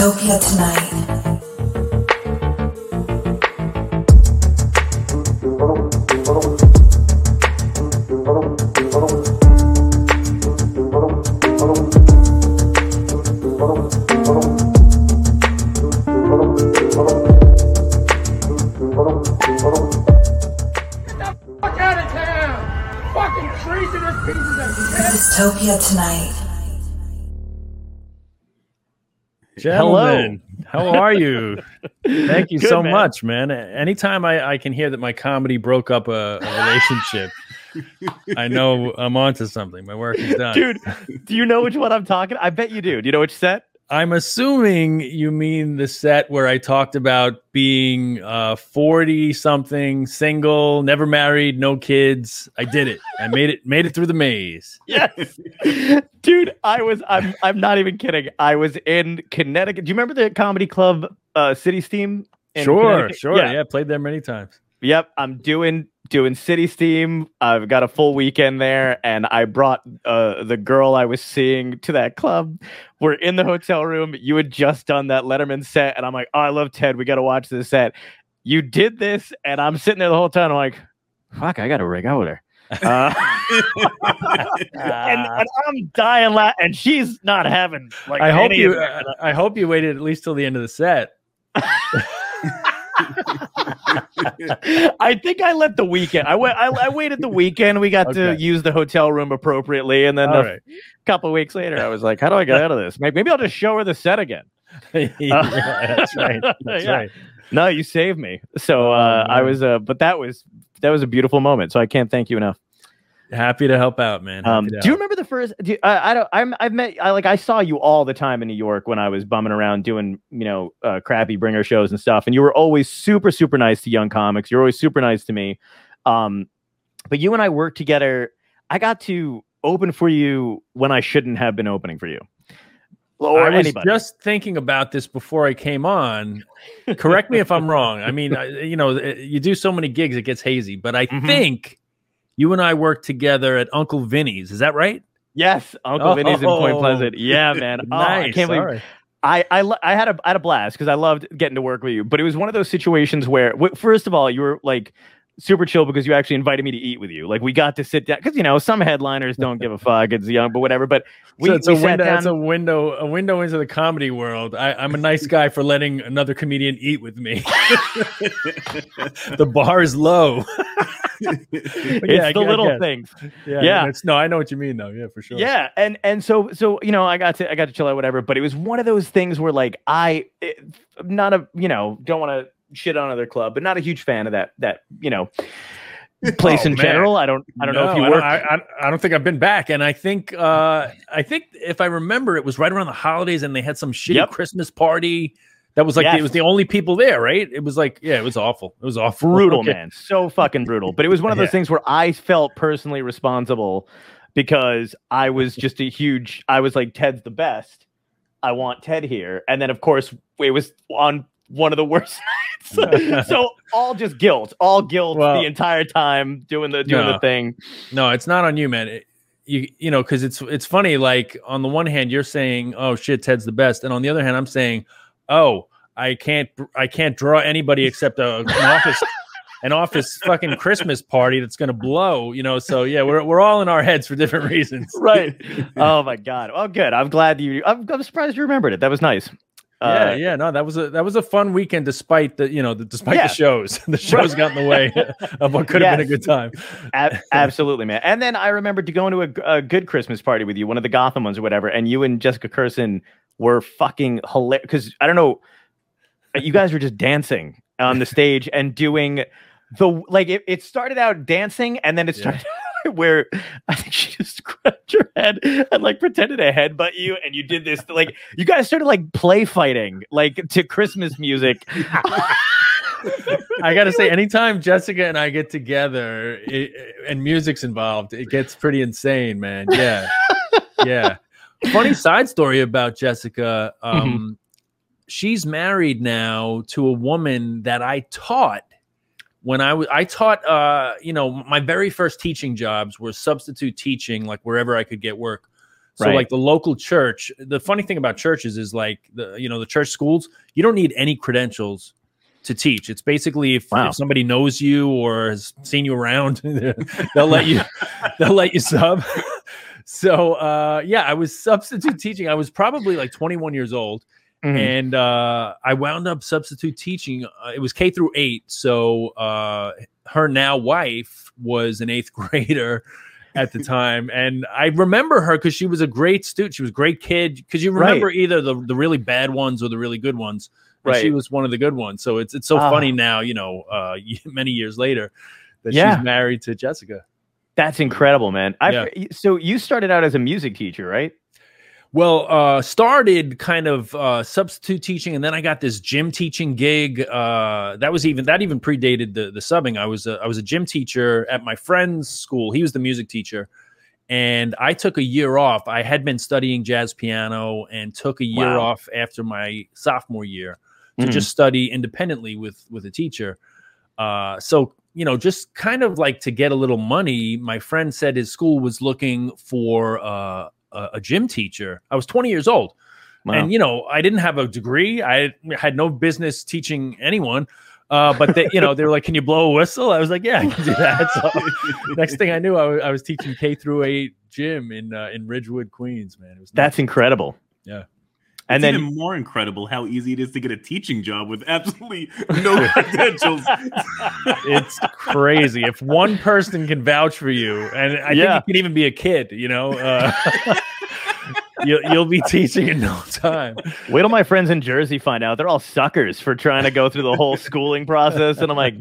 Dystopia tonight. fuck out Gentlemen, how are you? Thank you Good, so man. much, man. Anytime I, I can hear that my comedy broke up a, a relationship, I know I'm onto something. My work is done. Dude, do you know which one I'm talking? I bet you do. Do you know which set? I'm assuming you mean the set where I talked about being uh 40 something, single, never married, no kids. I did it. I made it made it through the maze. Yes. Dude, I was I'm I'm not even kidding. I was in Connecticut. Do you remember the comedy club uh City Steam? in Sure, sure. Yeah. played there many times. Yep, I'm doing doing City Steam. I've got a full weekend there, and I brought uh, the girl I was seeing to that club. We're in the hotel room. You had just done that Letterman set, and I'm like, "Oh, I love Ted. We got to watch this set." You did this, and I'm sitting there the whole time. I'm like, "Fuck, I got to rig out with her." Uh, and, and I'm dying la- and she's not having like. I hope you uh, I hope you waited at least till the end of the set. I think I let the weekend. I wait. I, I waited the weekend. We got Okay. to use the hotel room appropriately, and then a right. couple weeks later, I was like, "How do I get out of this? Maybe, I'll just show her the set again." yeah, that's right. That's Yeah. right. No, you saved me. So Oh, uh, I was, uh, but that was that was a beautiful moment. So I can't thank you enough. Happy to help out, man. Um, do you remember the first? Do, I, I don't. I'm. I've met. I like. I saw you all the time in New York when I was bumming around doing, you know, uh, crappy bringer shows and stuff. And you were always super, super nice to young comics. You're always super nice to me. Um, but you and I worked together. I got to open for you when I shouldn't have been opening for you. Or I was anybody. just thinking about this before I came on. Correct me if I'm wrong. I mean, I, you know, uh, you do so many gigs, it gets hazy. But I Mhm. think you and I worked together at Uncle Vinnie's. Is that right? yes, Uncle Vinnie's in Point Oh. Pleasant. Yeah, man. Oh, I nice. can't believe All right. I I, I had a I had a blast because I loved getting to work with you. But it was one of those situations where, w- first of all, you were like super chill because you actually invited me to eat with you. Like we got to sit down because you know some headliners don't give a fuck. It's young, but whatever. But we, so it's we a sat window. down. It's a window. A window into the comedy world. I, I'm a nice guy for letting another comedian eat with me. the bar is low. It's Yeah, the I little things. Yeah. Yeah. it's- no, I know what you mean, though. Yeah, for sure. Yeah, and and so so you know I got to I got to chill out whatever. But it was one of those things where like I it, not a you know don't want to shit on other club, but not a huge fan of that that you know place Oh, in man. general. I don't I don't know if you work. I, I, I don't think I've been back, and I think uh, I think if I remember, it was right around the holidays, and they had some shitty Yep. Christmas party. That was like Yes. it was the only people there, right? It was like yeah, it was awful. It was awful. brutal, Okay. man. So fucking brutal. But it was one of those Yeah. things where I felt personally responsible because I was just a huge. I was like, Ted's the best. I want Ted here, and then of course it was on one of the worst nights. so all just guilt, all guilt Well, the entire time doing the doing no. the thing. No, it's not on you, man. It- you you know because it's it's funny. Like on the one hand, you're saying, "Oh shit, Ted's the best," and on the other hand, I'm saying, "Oh, I can't I can't draw anybody except a, an office." An office fucking Christmas party that's gonna blow, you know. So yeah, we're we're all in our heads for different reasons. Right. oh my god. Well, good. I'm glad you. I'm, I'm surprised you remembered it. That was nice. yeah, Uh, yeah, no, that was a that was a fun weekend, despite the you know the, despite Yeah. the shows. The shows got in the way of what could have been a good time. A- absolutely, man. And then I remembered to going to a, good Christmas party with you, one of the Gotham ones or whatever, and you and Jessica Kirson were fucking hilarious. Because I don't know, you guys were just dancing on the stage and doing the like. It, it started out dancing, and then it Yeah. started. Where I think she just scratched your head and like pretended to headbutt you, and you did this like you guys started like play fighting like to Christmas music. I gotta say, anytime Jessica and I get together it, and music's involved, it gets pretty insane, man. Yeah, yeah. Funny side story about Jessica. Um, She's married now to a woman that I taught when I was. I taught. Uh, you know, my very first teaching jobs were substitute teaching, like wherever I could get work. So Right. like the local church, the funny thing about churches is like the you know the church schools, you don't need any credentials to teach. It's basically if, Wow. if somebody knows you or has seen you around, they'll let you they'll let you sub. So uh yeah, I was substitute teaching. I was probably like 21 years old Mhm. and uh, I wound up substitute teaching. Uh, it was K through eight, so uh, her now wife was an eighth grader at the time, and I remember her because she was a great student. She was a great kid because you remember either the the really bad ones or the really good ones. And She was one of the good ones, so it's it's so Ah. funny now, you know, uh, many years later that Yeah. she's married to Jessica. That's incredible, man. I Yeah. so you started out as a music teacher, right? Well, uh, started kind of uh, substitute teaching, and then I got this gym teaching gig. Uh, that was even that even predated the the subbing. I was a, I was a gym teacher at my friend's school. He was the music teacher, and I took a year off. I had been studying jazz piano and took a year Wow. off after my sophomore year to Mhm. just study independently with with a teacher. Uh, so you know, just kind of like to get a little money. My friend said his school was looking for uh, a, a gym teacher. I was 20 years old, Wow. and you know, I didn't have a degree. I had no business teaching anyone. Uh, but they, you know, they were like, "Can you blow a whistle?" I was like, "Yeah, I can do that." So next thing I knew, I was teaching K through eight gym in uh, in Ridgewood, Queens. Man, it was That's incredible. Yeah. And it's then even more incredible how easy it is to get a teaching job with absolutely no credentials. it's crazy. If one person can vouch for you, and I Yeah. think it can even be a kid, you know, uh, you'll, you'll be teaching in no time. wait till my friends in Jersey find out. They're all suckers for trying to go through the whole schooling process. And I'm like,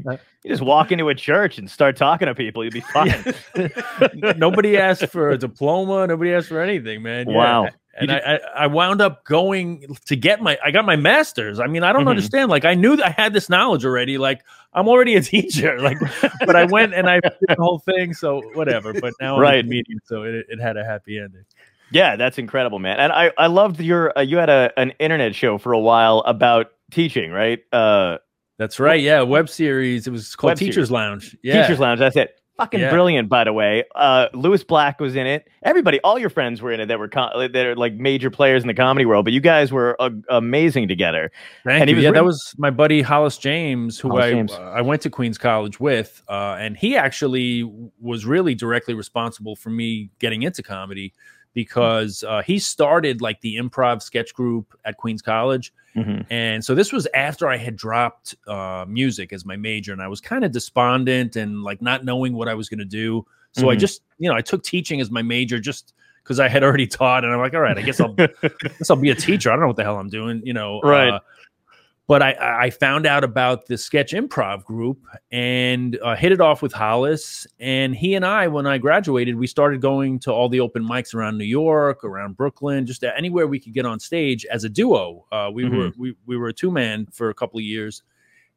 you just walk into a church and start talking to people. You'll be fine. Nobody asked for a diploma. Nobody asked for anything, man. Yeah. And I, I, I wound up going to get my, I got my master's. I mean, I don't Mhm. understand. Like, I knew that I had this knowledge already. Like, I'm already a teacher. Like, but I went and I did the whole thing. So whatever. But now I'm Right. a so it, it had a happy ending. Yeah, that's incredible, man. And I, I loved your uh, you had a an internet show for a while about teaching, right? Uh That's right. Yeah, web series. It was called Teachers series. Lounge. Yeah. Teachers Lounge, that's it. Fucking Yeah. brilliant, by the way. Uh Lewis Black was in it. Everybody, all your friends were in it that were that are like major players in the comedy world, but you guys were uh, amazing together. Thank And you. yeah, that was my buddy Hollis James, who Hollis I James. uh, I went to Queens College with, uh, and he actually was really directly responsible for me getting into comedy because uh, he started like the improv sketch group at Queens College, Mhm. and so this was after I had dropped uh, music as my major, and I was kind of despondent and like not knowing what I was going to do. So I Mhm. just, you know, I took teaching as my major just because I had already taught, and I'm like, all right, I guess I'll, I guess I'll be a teacher. I don't know what the hell I'm doing, you know. Right. uh, but I, I found out about the sketch improv group and uh, hit it off with Hollis. And he and I, when I graduated, we started going to all the open mics around New York, around Brooklyn, just anywhere we could get on stage as a duo. Uh, we were we, we were a two man for a couple of years.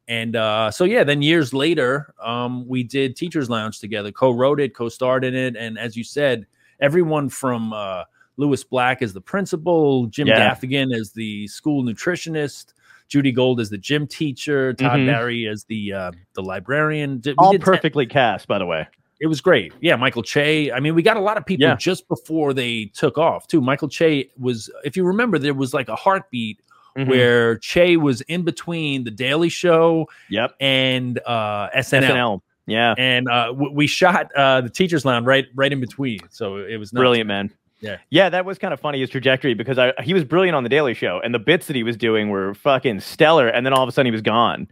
And uh, so yeah, then years later, um, we did Teachers Lounge together, co-wrote it, co-starred in it, and as you said, everyone from uh, Lewis Black as the principal, Jim Yeah. Gaffigan as the school nutritionist, Judy Gold is the gym teacher, Todd Mhm. Barry is the uh, the librarian. We All did ten- perfectly cast, by the way. it was great. Yeah, Michael Che. I mean, we got a lot of people Yeah. just before they took off too. Michael Che was, if you remember, there was like a heartbeat Mhm. where Che was in between the Daily Show Yep. and uh, SNL. SNL. Yeah. And uh, w- we shot uh, the Teachers Lounge right right in between, so it was nuts. Brilliant, man. Yeah. Yeah, that was kind of funny his trajectory because I, he was brilliant on the Daily Show and the bits that he was doing were fucking stellar. And then all of a sudden he was gone.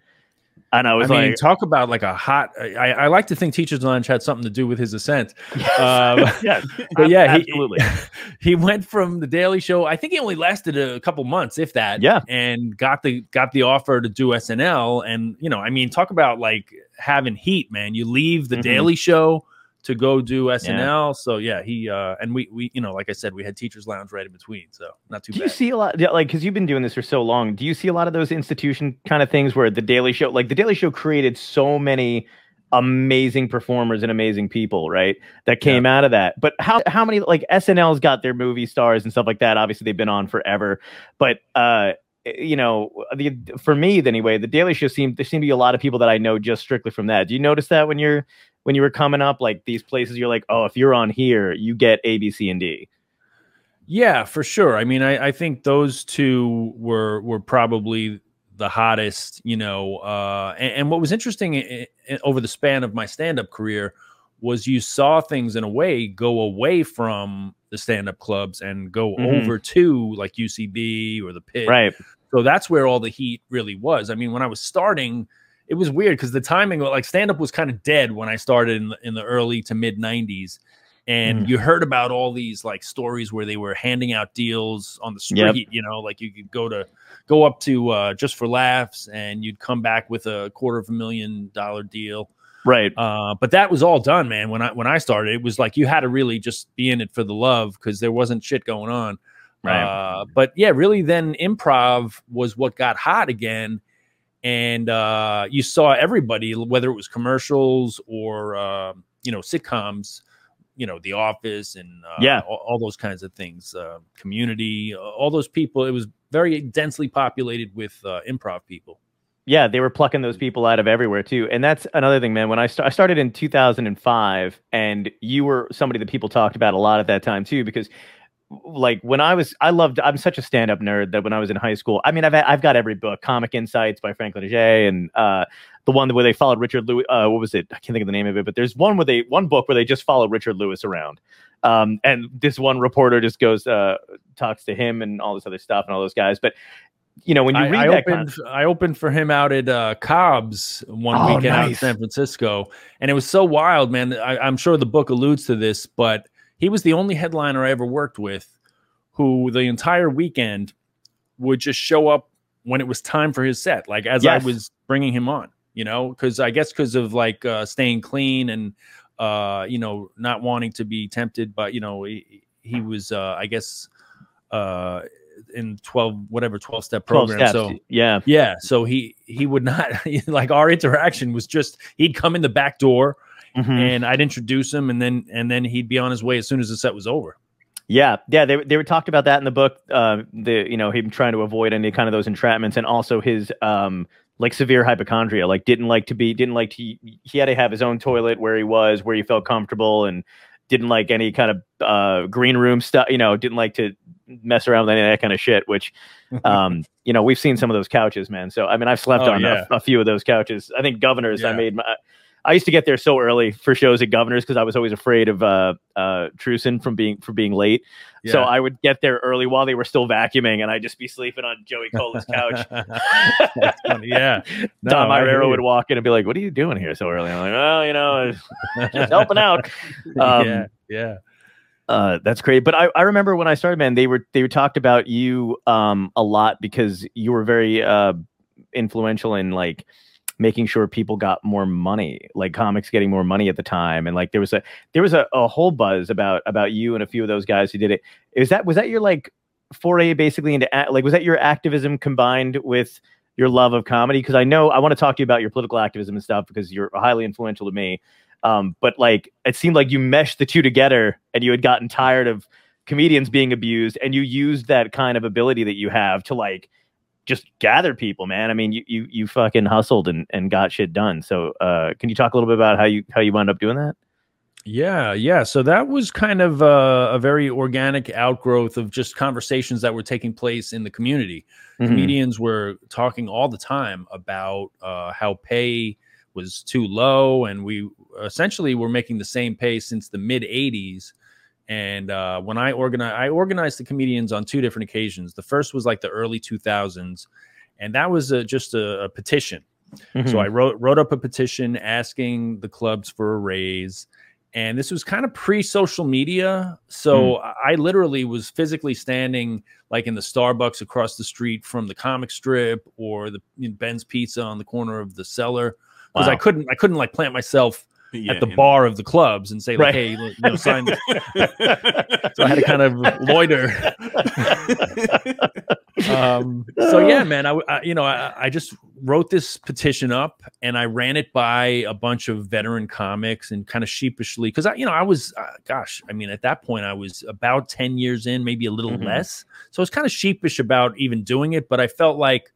And I I was mean, like, talk about like a hot. I, I like to think Teachers Lounge had something to do with his ascent. Um, yes, but yeah, he, absolutely. he went from the Daily Show. I think he only lasted a couple months, if that. Yeah. and got the got the offer to do SNL. And you know, I mean, talk about like having heat, man. You leave the Mhm. Daily Show to go do SNL. So yeah, he uh, and we we you know, like I said, we had Teachers Lounge right in between. So not too bad. Do you see a lot, like, because you've been doing this for so long? Do you see a lot of those institution kind of things where the Daily Show, like, the Daily Show created so many amazing performers and amazing people, right? That came out of that. But how how many like SNL's got their movie stars and stuff like that? Obviously, they've been on forever, but uh, you know, the for me anyway, the Daily Show seemed there seemed to be a lot of people that I know just strictly from that. Do you notice that when you're when you were coming up, like these places, you're like, oh, if you're on here, you get A, B, C, and D. Yeah, for sure. I mean, I, I think those two were were probably the hottest, you know. Uh, and, and what was interesting i- i- over the span of my stand up career was you saw things in a way go away from the stand up clubs and go Mhm. over to like UCB or the Pit. Right. So that's where all the heat really was. I mean, when I was starting, it was weird because the timing, like stand up, was kind of dead when I started in the, in the early to mid '90s, and Mhm. you heard about all these like stories where they were handing out deals on the street. Yep. You know, like you could go to go up to uh, just for laughs, and you'd come back with a quarter of a million dollar deal. Right. Uh, but that was all done, man. When I when I started, it was like you had to really just be in it for the love because there wasn't shit going on. Right. Uh, but yeah, really, then improv was what got hot again, and uh, you saw everybody, whether it was commercials or uh, you know sitcoms, you know The Office and uh, Yeah. all, all those kinds of things, uh, Community, all those people. It was very densely populated with uh, improv people. Yeah, they were plucking those people out of everywhere too, and that's another thing, man. When I, sta- I started in 2005, and you were somebody that people talked about a lot at that time too, because like when I was, I loved. I'm such a stand-up nerd that when I was in high school, I mean, I've I've got every book, Comic Insights by Franklin Leger, and uh, the one where they followed Richard Lewis. Uh, what was it? I can't think of the name of it, but there's one where they one book where they just follow Richard Lewis around. Um, and this one reporter just goes, uh, talks to him and all this other stuff and all those guys. But you know, when you I, read I that, con- opened, I opened for him out at uh, Cobb's one Oh, weekend out in. San Francisco, and it was so wild, man. I, I'm sure the book alludes to this, but he was the only headliner I ever worked with who the entire weekend would just show up when it was time for his set, like as Yes. I was bringing him on. You know, because I guess because of like uh, staying clean and uh, you know not wanting to be tempted, but you know he, he was uh, I guess uh, in twelve whatever twelve step program. steps. So yeah, yeah, so he he would not like our interaction was just he'd come in the back door Mhm. and I'd introduce him and then and then he'd be on his way as soon as the set was over. Yeah, yeah, they they were talked about that in the book. Uh, the you know him trying to avoid any kind of those entrapments, and also his um like severe hypochondria. Like didn't like to be didn't like to he had to have his own toilet where he was where he felt comfortable, and didn't like any kind of uh green room stuff. You know, didn't like to mess around with any of that kind of shit. Which um you know we've seen some of those couches, man. So I mean I've slept Oh, on yeah. a, a few of those couches. I think governors. I made my. I used to get there so early for shows at Governors because I was always afraid of uh, uh, Truson from being for being late. So I would get there early while they were still vacuuming, and I'd just be sleeping on Joey Cola's couch. Yeah. No, Tom Irero would walk in and be like, "What are you doing here so early?" I'm like, "Well, you know, just helping out." Um, yeah, yeah. Uh, that's great. But I, I remember when I started, man, they were they were talked about you um a lot because you were very uh influential in like making sure people got more money, like comics getting more money at the time, and like there was a there was a, a whole buzz about about you and a few of those guys who did it. Is that was that your like foray basically into like was that your activism combined with your love of comedy? Because I know I want to talk to you about your political activism and stuff because you're highly influential to me. Um, but like it seemed like you meshed the two together and you had gotten tired of comedians being abused and you used that kind of ability that you have to like just gather people man i mean you you, you fucking hustled and, and got shit done so uh can you talk a little bit about how you how you wound up doing that Yeah, yeah. So that was kind of uh, a very organic outgrowth of just conversations that were taking place in the community. Mhm. Comedians were talking all the time about uh, how pay was too low, and we essentially were making the same pay since the mid '80s. And uh, when I organized, I organized the comedians on two different occasions. The first was like the early 2000s, and that was a, just a, a petition. Mhm. So I wrote wrote up a petition asking the clubs for a raise. And this was kind of pre-social media. So I I literally was physically standing like in the Starbucks across the street from the comic strip or the you know, Ben's Pizza on the corner of the cellar. Because I couldn't I couldn't like plant myself Yeah, at the bar of the clubs and say Right. like, hey, you know, sign this. So I had to kind of loiter. um, so yeah, man, I, I you know I, I just wrote this petition up and I ran it by a bunch of veteran comics and kind of sheepishly because I you know I was uh, gosh I mean at that point I was about ten years in maybe a little Mhm. less so I was kind of sheepish about even doing it but I felt like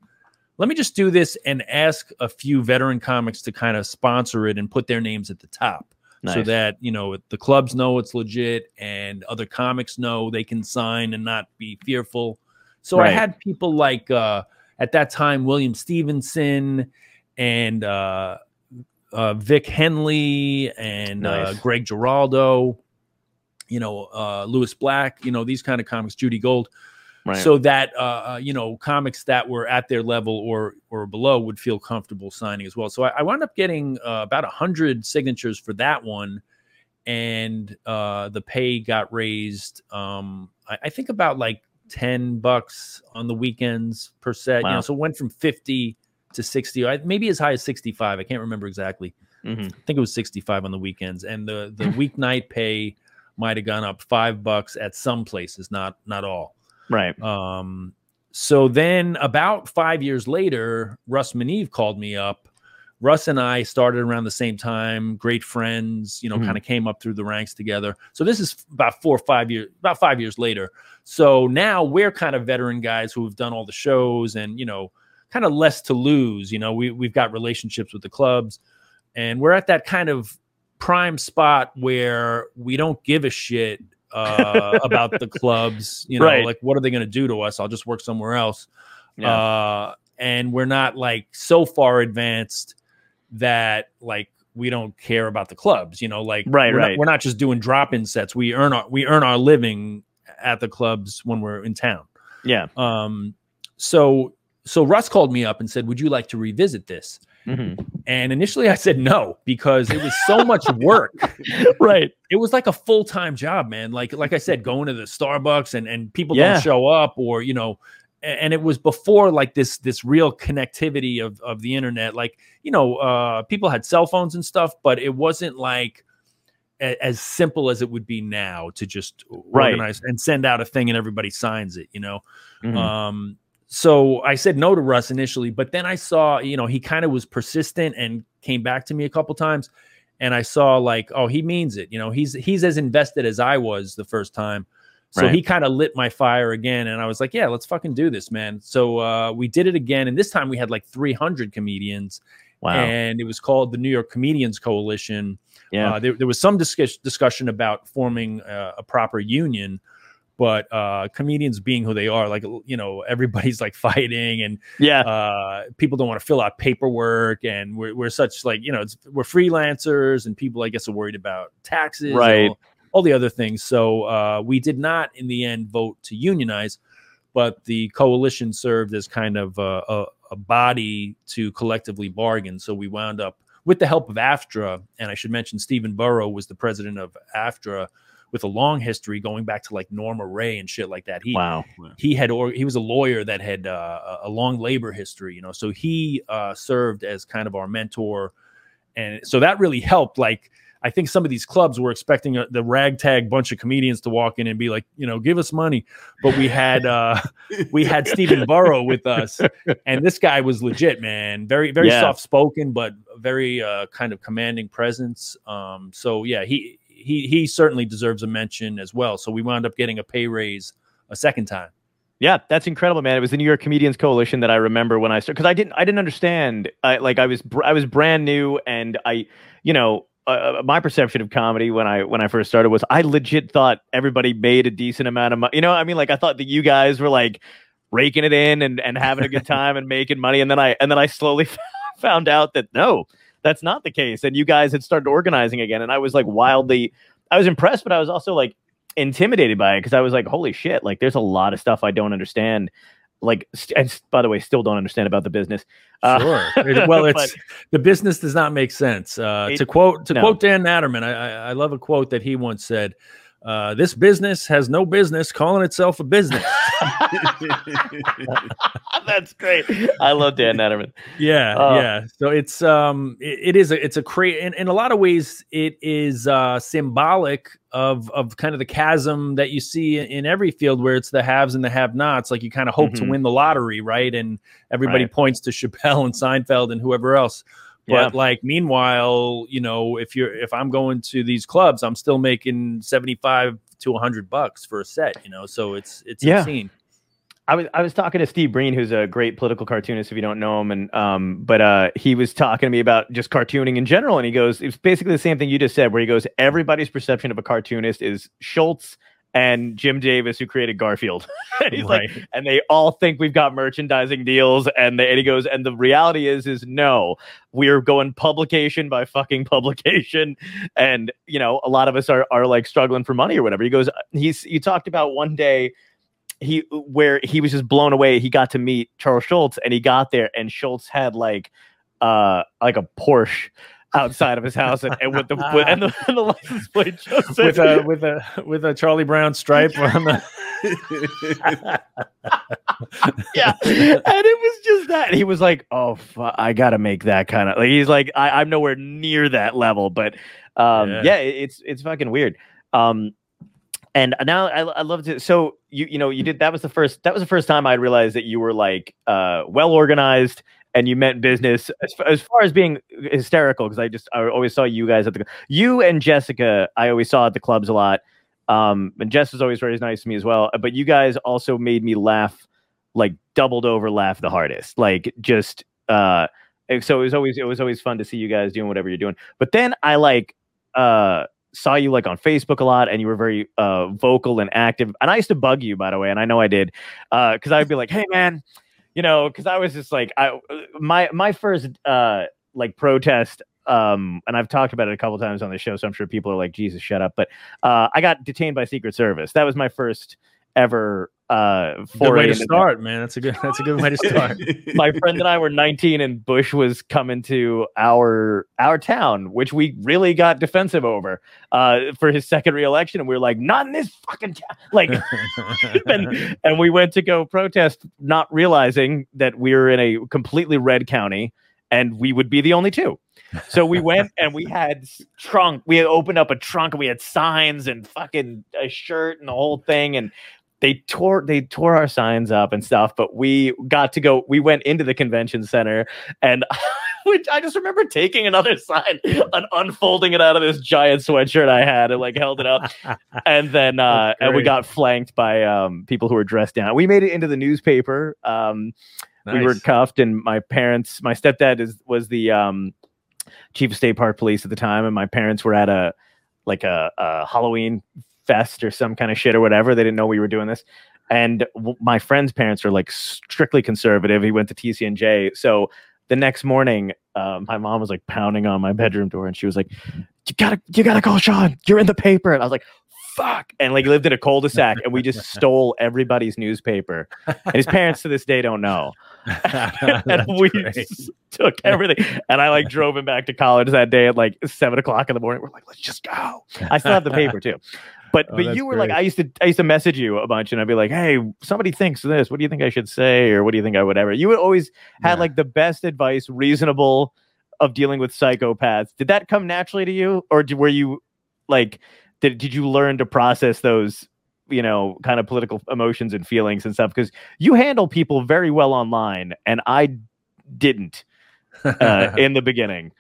let me just do this and ask a few veteran comics to kind of sponsor it and put their names at the top so that you know the clubs know it's legit and other comics know they can sign and not be fearful. So I had people like uh, at that time William Stevenson and uh, uh, Vic Henley and uh, Nice. Greg Giraldo, you know, uh, Lewis Black, you know, these kind of comics, Judy Gold Right. so that uh, uh, you know comics that were at their level or or below would feel comfortable signing as well. So I, I wound up getting uh, about a hundred signatures for that one, and uh, the pay got raised. Um, I, I think about like ten bucks on the weekends per set. You Wow. know, so it went from fifty to sixty, maybe as high as sixty-five. I can't remember exactly. Mhm. I think it was 65 on the weekends, and the the weeknight pay might have gone up five bucks at some places, not not all. Right. Um, so then about five years later, Russ Meneve called me up. Russ and I started around the same time, great friends, you know, Mhm. kind of came up through the ranks together. So this is about four or five years, about five years later. So now we're kind of veteran guys who have done all the shows and, you know, kind of less to lose. You know, we, we've got relationships with the clubs and we're at that kind of prime spot where we don't give a shit uh, about the clubs. You know, Right. like what are they going to do to us? I'll just work somewhere else. Yeah. Uh, and we're not like so far advanced that like we don't care about the clubs. You know, like Right, we're right. Not, we're not just doing drop-in sets. We earn our we earn our living at the clubs when we're in town. yeah. Um, so so Russ called me up and said, "Would you like to revisit this?" Mhm. And initially, I said no because it was so much work Right. it was like a full-time job man like like i said going to the starbucks and and people Yeah. don't show up or you know and it was before like this this real connectivity of of the internet like you know uh people had cell phones and stuff but it wasn't like a, as simple as it would be now to just Right. organize and send out a thing and everybody signs it you know Mhm. um, so I said no to Russ initially, but then I saw, you know, he kind of was persistent and came back to me a couple times, and I saw like, oh, he means it. You know, he's he's as invested as I was the first time. So Right. he kind of lit my fire again, and I was like, yeah, let's fucking do this, man. So uh, we did it again, and this time we had like 300 comedians, wow. and it was called the New York Comedians Coalition. yeah. Uh, there, there was some discuss- discussion about forming uh, a proper union, but uh, comedians being who they are, like you know, everybody's like fighting, and yeah. uh, people don't want to fill out paperwork, and we're, we're such like you know, it's, we're freelancers, and people I guess are worried about taxes, and Right. all, all the other things. So uh, we did not, in the end, vote to unionize, but the coalition served as kind of a, a, a body to collectively bargain. So we wound up with the help of AFTRA, and I should mention Stephen Burrow was the president of AFTRA with a long history going back to like Norma Rae and shit like that. He wow. he had or he was a lawyer that had uh, a a long labor history, you know. So he uh, served as kind of our mentor, and so that really helped. Like I think some of these clubs were expecting a, the ragtag bunch of comedians to walk in and be like, you know, give us money, but we had uh, we had Stephen Burrow with us, and this guy was legit, man. Very very Yeah. soft spoken, but very uh, kind of commanding presence. Um, so yeah, he he he certainly deserves a mention as well. So we wound up getting a pay raise a second time. Yeah, that's incredible, man. It was the New York Comedians Coalition that I remember when I started because I didn't I didn't understand. I, like I was br- I was brand new, and I, you know, uh, my perception of comedy when I when I first started was I legit thought everybody made a decent amount of money. You know, I mean, like I thought that you guys were like raking it in and and having a good time and making money, and then I and then I slowly found out that no, that's not the case, and you guys had started organizing again, and I was like wildly, I was impressed, but I was also like intimidated by it because I was like, holy shit, like there's a lot of stuff I don't understand. Like, st- and by the way, still don't understand about the business. Uh, Sure. It- well, but- it's the business does not make sense. Uh, It- to quote to no. quote Dan Natterman, I, I, I love a quote that he once said. Uh, this business has no business calling itself a business. That's great. I love Dan Natterman. yeah, Uh, yeah. So it's um, it, it is a it's a cra- in, in a lot of ways it is uh symbolic of of kind of the chasm that you see in, in every field where it's the haves and the have-nots. Like you kind of hope to Mhm. win the lottery, right? And everybody Right. points to Chappelle and Seinfeld and whoever else. Yeah. But like meanwhile, you know, if you're if I'm going to these clubs, I'm still making 75 to 100 bucks for a set, you know. So it's it's Yeah. obscene. I was I was talking to Steve Breen, who's a great political cartoonist. If you don't know him, and um, but uh, he was talking to me about just cartooning in general, and he goes, it's basically the same thing you just said, where he goes, everybody's perception of a cartoonist is Schulz and Jim Davis, who created Garfield. and he's Right. like, and they all think we've got merchandising deals, and, they, and he goes, and the reality is, is no, we're going publication by fucking publication, and you know, a lot of us are are like struggling for money or whatever. He goes, he's you talked about one day he where he was just blown away. He got to meet Charles Schulz, and he got there, and Schulz had like uh like a Porsche outside of his house, and, and with the with, and, the, and the license plate just with a with a with a Charlie Brown stripe on the yeah, and it was just that. And he was like, "Oh, fu- I gotta make that kind of." Like, he's like, I, "I'm nowhere near that level," but um, Yeah. yeah, it- it's it's fucking weird. Um, and now I, I love to. So you you know you did that was the first that was the first time I realized that you were like uh, well organized and you meant business as, as far as being hysterical because I just I always saw you guys at the you and Jessica I always saw at the clubs a lot. Um, and Jess was always very nice to me as well. But you guys also made me laugh like doubled over laugh the hardest. Like just uh so it was always it was always fun to see you guys doing whatever you're doing. But then I like uh saw you like on Facebook a lot and you were very uh vocal and active. And I used to bug you by the way, and I know I did. Uh because I'd be like, hey man, you know, because I was just like I my my first uh like protest um and I've talked about it a couple times on the show, so I'm sure people are like, Jesus, shut up. But uh I got detained by Secret Service. That was my first ever uh foray way to start, man. That's a good that's a good way to start. my friend and I were 19 and Bush was coming to our our town, which we really got defensive over uh, for his second reelection. And we were like, not in this fucking town. Like, and, and we went to go protest, not realizing that we were in a completely red county and we would be the only two. So we went and we had trunk. We had opened up a trunk and we had signs and fucking a shirt and the whole thing. And they tore they tore our signs up and stuff. But we got to go. We went into the convention center and. Which I just remember taking another sign and unfolding it out of this giant sweatshirt I had and like held it up and then uh and we got flanked by um people who were dressed down. We made it into the newspaper. Um we were cuffed and my parents my stepdad is was the um chief of state park police at the time and my parents were at a like a, a halloween fest or some kind of shit or whatever they didn't know we were doing this and w- my friend's parents are like strictly conservative he went to tcnj so the next morning um, my mom was like pounding on my bedroom door and she was like you gotta you gotta call sean you're in the paper and i was like fuck and like lived in a cul-de-sac and we just stole everybody's newspaper and his parents to this day don't know and we took everything. And I like drove him back to college that day at like seven o'clock in the morning. We're like, let's just go. I still have the paper too. But Oh, but you were like. I used to I used to message you a bunch and I'd be like, hey, somebody thinks this. What do you think I should say? Or what do you think I would ever? You would always had Yeah. like the best advice, reasonable of dealing with psychopaths. Did that come naturally to you? Or did, were you like did, did you learn to process those you know kind of political emotions and feelings and stuff because you handle people very well online and i didn't uh, in the beginning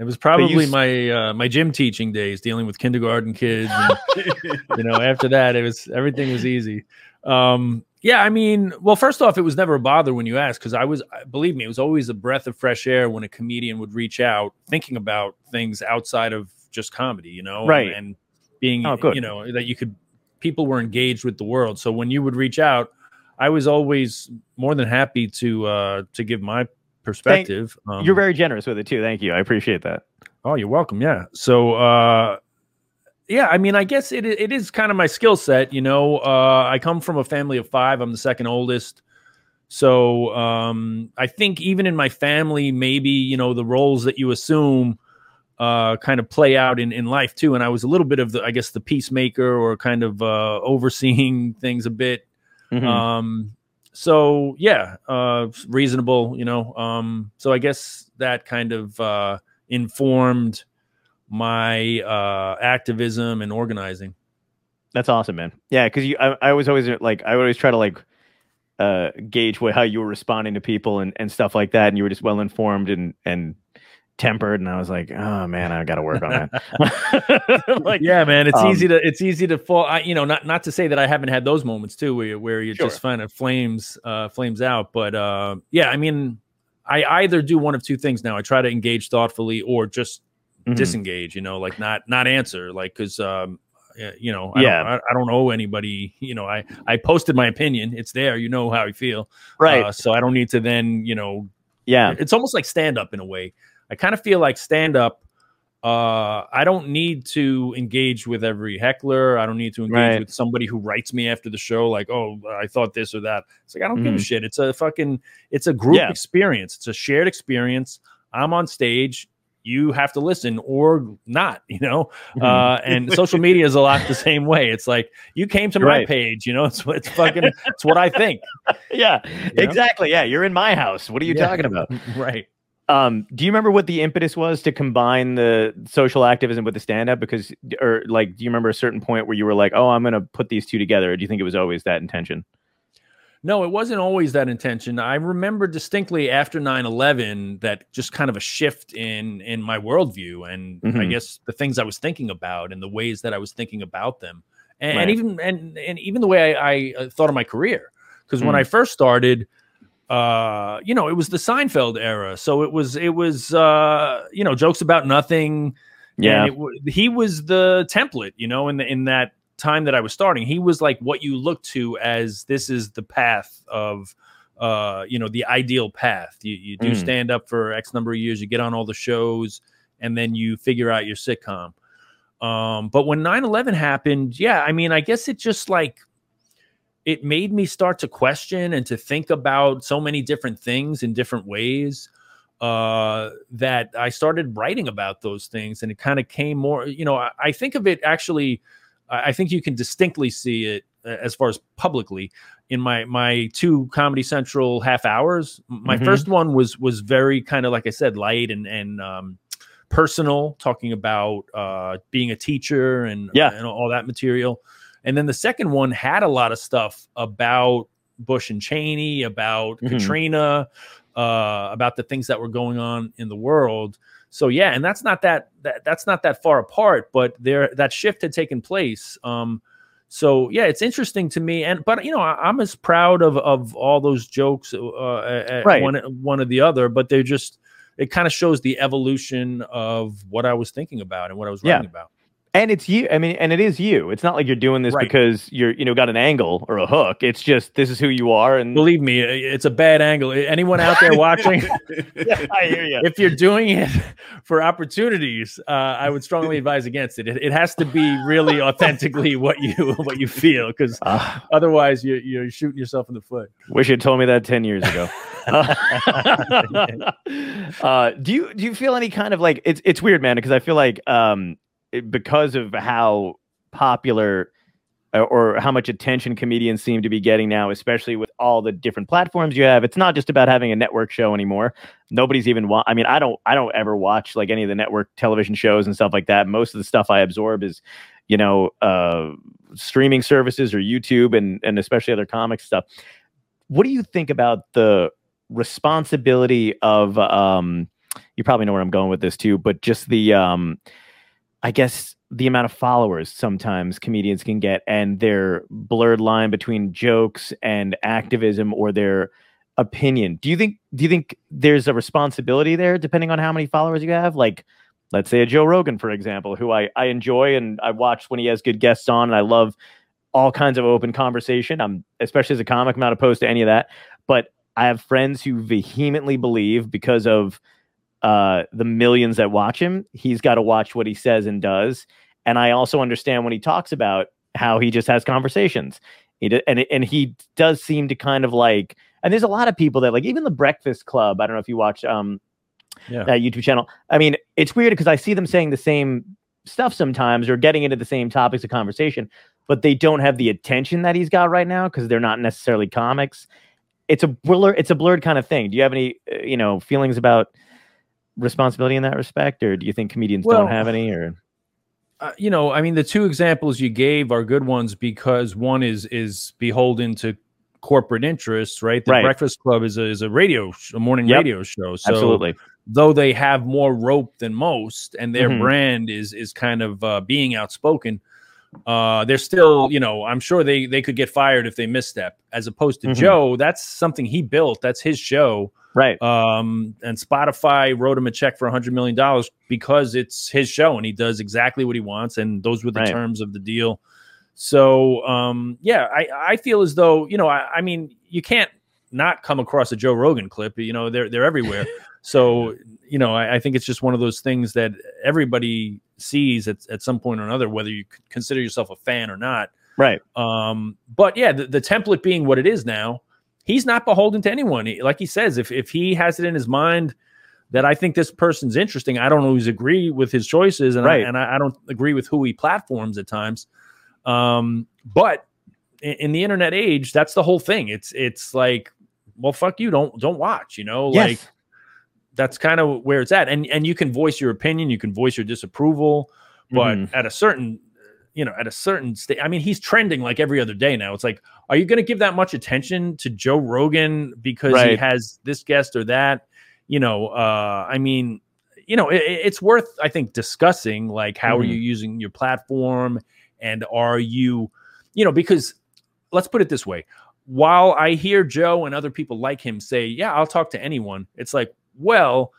It was probably s- my uh, my gym teaching days, dealing with kindergarten kids. And, you know, after that, it was everything was easy. Um, yeah, I mean, well, first off, it was never a bother when you asked because I was, believe me, it was always a breath of fresh air when a comedian would reach out, thinking about things outside of just comedy, you know, Right. and, and being, Oh, good. you know, that you could, people were engaged with the world. So when you would reach out, I was always more than happy to uh, to give my perspective. Um, you're very generous with it too thank you i appreciate that Oh, you're welcome. Yeah. So, uh, yeah, I mean, I guess it it is kind of my skill set. You know, uh, I come from a family of five. I'm the second oldest. So, um, I think even in my family, maybe you know the roles that you assume uh, kind of play out in in life too. And I was a little bit of the, I guess, the peacemaker or kind of uh, overseeing things a bit. Mhm. Um, so yeah, uh, reasonable, you know. Um, so I guess that kind of uh, informed my uh, activism and organizing. that's awesome man yeah because you I, I was always like i always try to like uh gauge what, how you were responding to people and, and stuff like that and you were just well informed and and tempered, and I was like, oh man, I got to work on that. like, yeah, man, it's um, easy to it's easy to fall. I, you know, not not to say that I haven't had those moments too, where you, where you Sure. just find it flames uh, flames out. But uh, yeah, I mean, I either do one of two things now. I try to engage thoughtfully or just mhm. disengage. You know, like not not answer, like because um, you know, I Yeah. don't, I, I don't owe anybody. You know, I I posted my opinion. It's there. You know how I feel, right? Uh, so I don't need to then you know yeah, it's almost like stand up in a way. I kind of feel like stand up. Uh, I don't need to engage with every heckler. I don't need to engage Right. with somebody who writes me after the show, like, "Oh, I thought this or that." It's like I don't give a Mhm. shit. It's a fucking, it's a group Yeah. experience. It's a shared experience. I'm on stage. You have to listen or not, you know. Mhm. Uh, and social media is a lot the same way. It's like you came to my Right. page, you know. It's it's fucking it's what I think. yeah, know? exactly. Yeah, you're in my house. What are you Yeah. talking about? right. Um, do you remember what the impetus was to combine the social activism with the stand up? Because, or like, do you remember a certain point where you were like, oh, I'm going to put these two together? Or do you think it was always that intention? No, it wasn't always that intention. I remember distinctly after 9-11 that just kind of a shift in in my worldview and I Mhm. guess the things I was thinking about and the ways that I was thinking about them. And, Right. and even and and even the way I, I uh, thought of my career. Because when Mm. I first started, uh, you know, it was the Seinfeld era. So it was it was uh, you know, jokes about nothing. Yeah. It, he was the template, you know, in the, in that time that I was starting. He was like what you look to as this is the path of, uh, you know, the ideal path. You, you do Mm. stand up for X number of years, you get on all the shows, and then you figure out your sitcom. Um, but when 9 11 happened, yeah, I mean, I guess it just like, it made me start to question and to think about so many different things in different ways uh, that I started writing about those things, and it kind of came more. You know, I, I think of it actually. I think you can distinctly see it uh, as far as publicly in my my two Comedy Central half hours. My Mhm. first one was was very kind of like I said, light and and um, personal, talking about uh, being a teacher and Yeah. and all that material. And then the second one had a lot of stuff about Bush and Cheney, about Mhm. Katrina, uh, about the things that were going on in the world. So yeah, and that's not that, that that's not that far apart, but there that shift had taken place. Um, so yeah, it's interesting to me, and but you know, I, I'm as proud of of all those jokes, uh, at Right. one one or the other, but they're just it kind of shows the evolution of what I was thinking about and what I was Yeah. writing about. And it's you. I mean, and it is you. It's not like you're doing this Right. because you're, you know, got an angle or a hook. It's just this is who you are. And Believe me, it's a bad angle. Anyone out there watching? yeah, I hear you. if you're doing it for opportunities, uh, I would strongly advise against it. it. It has to be really authentically what you what you feel, because Ah, otherwise you're you're shooting yourself in the foot. wish you'd told me that ten years ago. uh, do you do you feel any kind of like it's it's weird, man? Because I feel like um, because of how popular uh, or how much attention comedians seem to be getting now, especially with all the different platforms you have. It's not just about having a network show anymore. Nobody's even wa- I mean, I don't I don't ever watch like any of the network television shows and stuff like that. Most of the stuff I absorb is, you know, uh streaming services or YouTube and and especially other comic stuff. What do you think about the responsibility of um you probably know where I'm going with this too, but just the um I guess the amount of followers sometimes comedians can get and their blurred line between jokes and activism or their opinion. Do you think do you think there's a responsibility there depending on how many followers you have? Like let's say a Joe Rogan, for example, who I, I enjoy and I watch when he has good guests on and I love all kinds of open conversation. I'm especially as a comic, I'm not opposed to any of that. But I have friends who vehemently believe because of uh, the millions that watch him, he's got to watch what he says and does. And I also understand when he talks about how he just has conversations. He d- and and he does seem to kind of like. And there's a lot of people that like even the Breakfast Club. I don't know if you watch um Yeah. that YouTube channel. I mean, it's weird because I see them saying the same stuff sometimes or getting into the same topics of conversation, but they don't have the attention that he's got right now because they're not necessarily comics. It's a blur. It's a blurred kind of thing. Do you have any, uh, you know, feelings about responsibility in that respect, or do you think comedians Well, don't have any? Or Uh, you know, I mean, the two examples you gave are good ones because one is is beholden to corporate interests, right? The Right. Breakfast Club is a is a radio, sh- a morning Yep. radio show. So absolutely, though they have more rope than most, and their Mhm. brand is is kind of uh, being outspoken. Uh, they're still, you know, I'm sure they they could get fired if they misstep. As opposed to Mhm. Joe, that's something he built. That's his show. Right. Um, and Spotify wrote him a check for a hundred million dollars because it's his show and he does exactly what he wants, and those were the Right. terms of the deal. So, um, yeah, I I feel as though you know, I, I mean, you can't not come across a Joe Rogan clip. You know, they're they're everywhere. so, you know, I, I think it's just one of those things that everybody sees at, at some point or another, whether you consider yourself a fan or not. Right. Um, but yeah, the, the template being what it is now, he's not beholden to anyone. He- Like he says, if if he has it in his mind that I think this person's interesting, I don't always agree with his choices, and Right. I, and I, I don't agree with who he platforms at times. Um, but in, in the internet age, that's the whole thing. It's it's like, well, fuck you, don't don't watch. You know, Yes. like that's kind of where it's at, and and you can voice your opinion, you can voice your disapproval, but Mhm. at a certain you know at a certain state i mean he's trending like every other day now it's like are you going to give that much attention to joe rogan because he has this guest or that you know uh i mean you know it, it's worth i think discussing like how are Mhm. you using your platform and are you you know because let's put it this way while i hear joe and other people like him say yeah i'll talk to anyone it's like well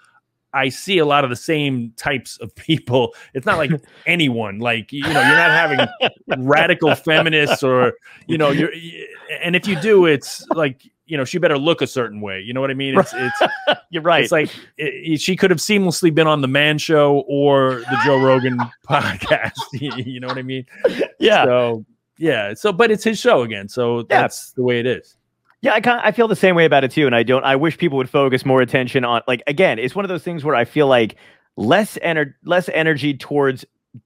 I see a lot of the same types of people. It's not like anyone, like you know, you're not having radical feminists or you know, you're and if you do, it's like you know, she better look a certain way. You know what I mean? It's it's You're right. it's like it, she could have seamlessly been on the Man Show or the Joe Rogan podcast. you know what I mean? yeah. So yeah. So, but it's his show again. So that's the way it is. Yeah, I kind I feel the same way about it too, and I don't. I wish people would focus more attention on like again. It's one of those things where I feel like less ener- less energy towards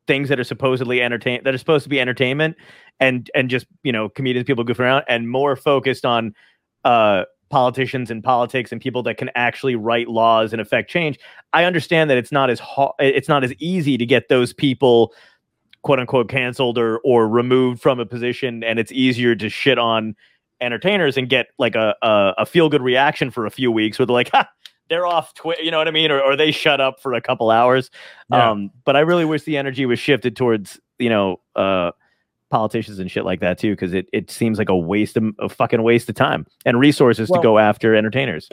things that are supposedly entertain that are supposed to be entertainment, and and just you know comedians, people goofing around, and more focused on uh politicians and politics and people that can actually write laws and affect change. I understand that it's not as ho- it's not as easy to get those people quote unquote canceled or or removed from a position, and it's easier to shit on entertainers and get like a a, a feel good reaction for a few weeks where they're like, ha, they're off Twitter, you know what I mean, or or they shut up for a couple hours. Yeah. Um, but I really wish the energy was shifted towards you know uh politicians and shit like that too, because it it seems like a waste of a fucking waste of time and resources Well- to go after entertainers.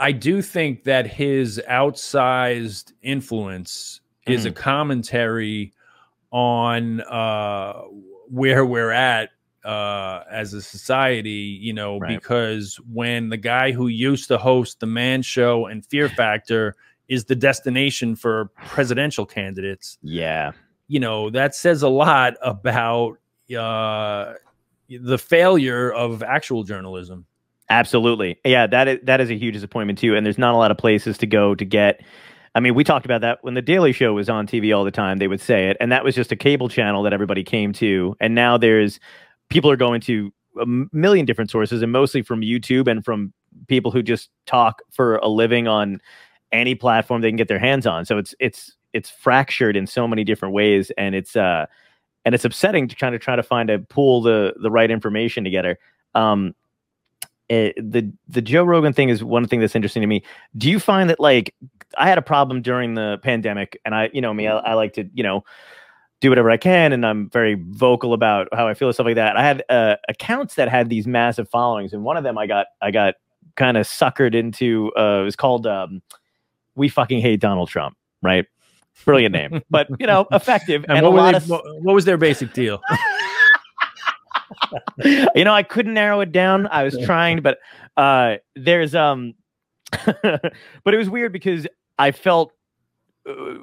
I do think that his outsized influence is Mm. a commentary on uh, where we're at uh, as a society, you know, Right. because when the guy who used to host the Man Show and Fear Factor is the destination for presidential candidates, Yeah, you know, that says a lot about uh, the failure of actual journalism. Absolutely. Yeah, that is that is a huge disappointment too. And there's not a lot of places to go to get. I mean, we talked about that when the Daily Show was on TV all the time. They would say it, and that was just a cable channel that everybody came to. And now there's people are going to a million different sources, and mostly from YouTube and from people who just talk for a living on any platform they can get their hands on. So it's it's it's fractured in so many different ways, and it's uh and it's upsetting to kind of try to find a pull the the right information together. Um, it, the the Joe Rogan thing is one thing that's interesting to me. Do you find that like I had a problem during the pandemic, and I, you know, me, I, I like to, you know, do whatever I can, and I'm very vocal about how I feel and stuff like that. I had uh, accounts that had these massive followings, and one of them I got I got kind of suckered into. Uh, it was called um, "We Fucking Hate Donald Trump," right? Brilliant name, but you know, effective And, and, what, a lot they- of what, was their basic deal? you know, I couldn't narrow it down. I was trying, but uh, there's um, but it was weird because I felt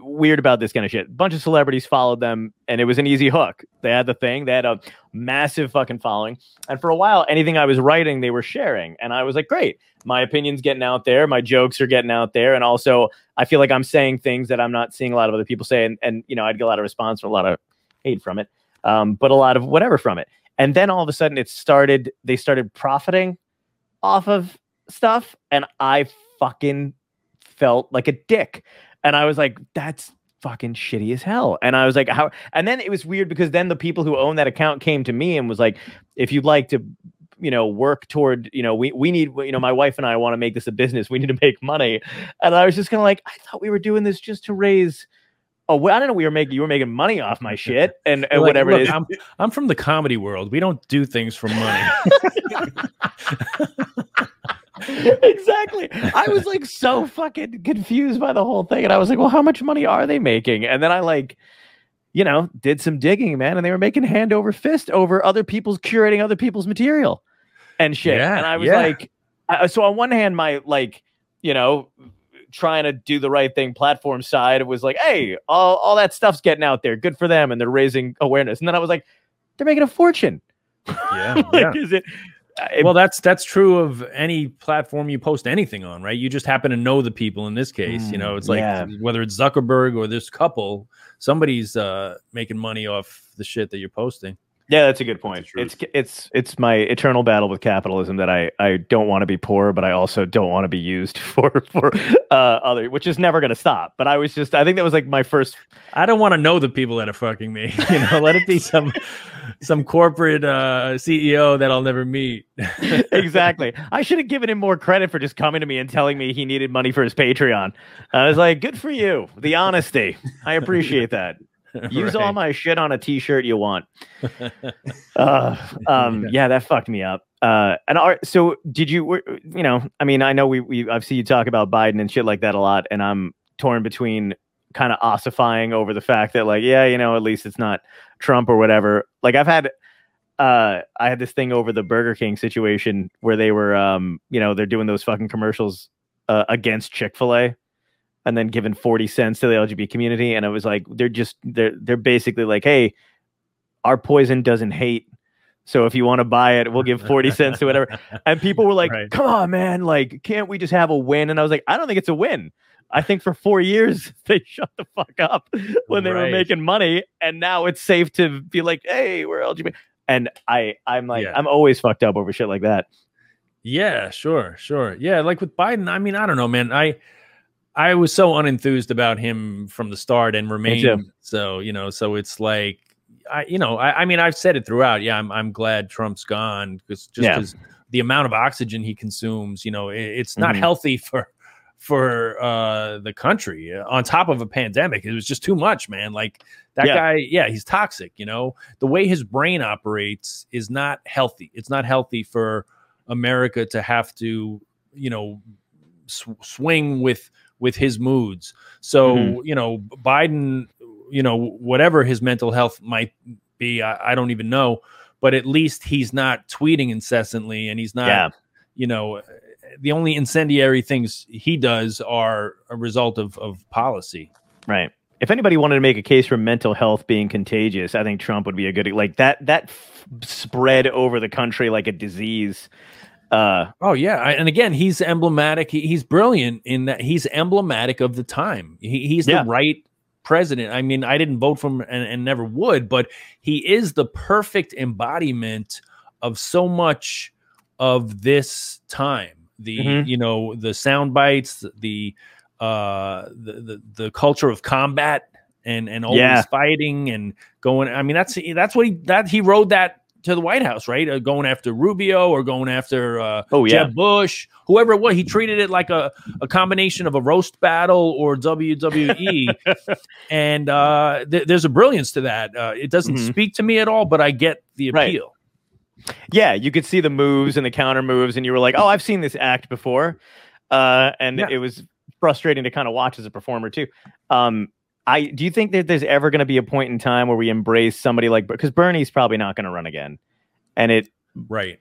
weird about this kind of shit. Bunch of celebrities followed them, and it was an easy hook. They had the thing. They had a massive fucking following, and for a while, anything I was writing, they were sharing, and I was like, great. My opinion's getting out there. My jokes are getting out there, and also I feel like I'm saying things that I'm not seeing a lot of other people say, and and you know, I'd get a lot of response or a lot of hate from it, um, but a lot of whatever from it. And then all of a sudden, it started. They started profiting off of stuff, and I fucking felt like a dick. And I was like, "That's fucking shitty as hell." And I was like, "How?" And then it was weird because then the people who own that account came to me and was like, "If you'd like to." you know work toward you know we we need you know my wife and I want to make this a business. We need to make money, and I was just kind of like I thought we were doing this just to raise. Oh, well, I don't know. We were making you were making money off my shit and, and Like, whatever look, it is. I'm, I'm from the comedy world. We don't do things for money. exactly. I was like so fucking confused by the whole thing. And I was like, well, how much money are they making? And then I like, you know, did some digging, man, and they were making hand over fist over other people's curating other people's material and shit. Yeah, and I was yeah. like, I, so on one hand, my like, you know, trying to do the right thing platform side was like, hey, all, all that stuff's getting out there. Good for them. And they're raising awareness. And then I was like, they're making a fortune. yeah, like, yeah. is it, Well, that's that's true of any platform you post anything on, right? You just happen to know the people in this case. you know, Mm, it's like yeah. whether it's Zuckerberg or this couple, somebody's uh, making money off the shit that you're posting. Yeah, that's a good point. It's it's it's my eternal battle with capitalism that I I don't want to be poor, but I also don't want to be used for for uh, other, which is never going to stop. But I was just I think that was like my first. I don't want to know the people that are fucking me. You know, let it be some some corporate uh, CEO that I'll never meet. exactly. I should have given him more credit for just coming to me and telling me he needed money for his Patreon. I was like, good for you, the honesty. I appreciate that. Use all my shit on a t-shirt you want. uh, um, yeah, that fucked me up. Uh, and are, so did you, you know, I mean, I know we, we, I've seen you talk about Biden and shit like that a lot, and I'm torn between kind of ossifying over the fact that like, yeah, you know, at least it's not Trump or whatever. Like I've had, uh, I had this thing over the Burger King situation where they were, um, you know, they're doing those fucking commercials uh, against Chick-fil-A and then given 40 cents to the LGBT community. And it was like, they're just, they're, they're basically like, Hey, our poison doesn't hate. So if you want to buy it, we'll give 40 cents to whatever. And people were like, Right. come on, man. Like, can't we just have a win? And I was like, I don't think it's a win. I think for four years they shut the fuck up when they were making money. And now it's safe to be like, hey, we're LGBT. And I, I'm like, Yeah. I'm always fucked up over shit like that. Yeah, sure, sure. Yeah, like with Biden, I mean, I don't know, man. I I was so unenthused about him from the start and remain so, you know, so it's like I you know, I, I mean, I've said it throughout. Yeah, I'm I'm glad Trump's gone because just Yeah. because the amount of oxygen he consumes, you know, it, it's not Mhm. healthy for for uh the country uh, on top of a pandemic it was just too much man like that Yeah. guy yeah he's toxic you know the way his brain operates is not healthy it's not healthy for america to have to you know sw- swing with with his moods so Mhm. you know biden you know whatever his mental health might be I, I don't even know but at least he's not tweeting incessantly and he's not yeah. you know the only incendiary things he does are a result of of policy Right. If anybody wanted to make a case for mental health being contagious, I think Trump would be a good like that. That f- spread over the country like a disease. Uh, oh yeah I, and again he's emblematic he, he's brilliant in that he's emblematic of the time he, he's Yeah. the right president i mean i didn't vote for him and, and never would but he is the perfect embodiment of so much of this time the Mhm. you know the sound bites the uh the, the the culture of combat and and always Yeah. fighting and going i mean that's that's what he that he rode that to the white house right uh, going after rubio or going after uh oh yeah. Jeb Bush, whoever it was, he treated it like a, a combination of a roast battle or WWE. and uh, th- there's a brilliance to that. Uh, it doesn't Mhm. speak to me at all, but I get the Right. appeal. Yeah, you could see the moves and the counter moves, and you were like, "Oh, I've seen this act before," uh, and Yeah. it was frustrating to kind of watch as a performer too. Um, I do you think that there's ever going to be a point in time where we embrace somebody like because Bernie's probably not going to run again, and it Right.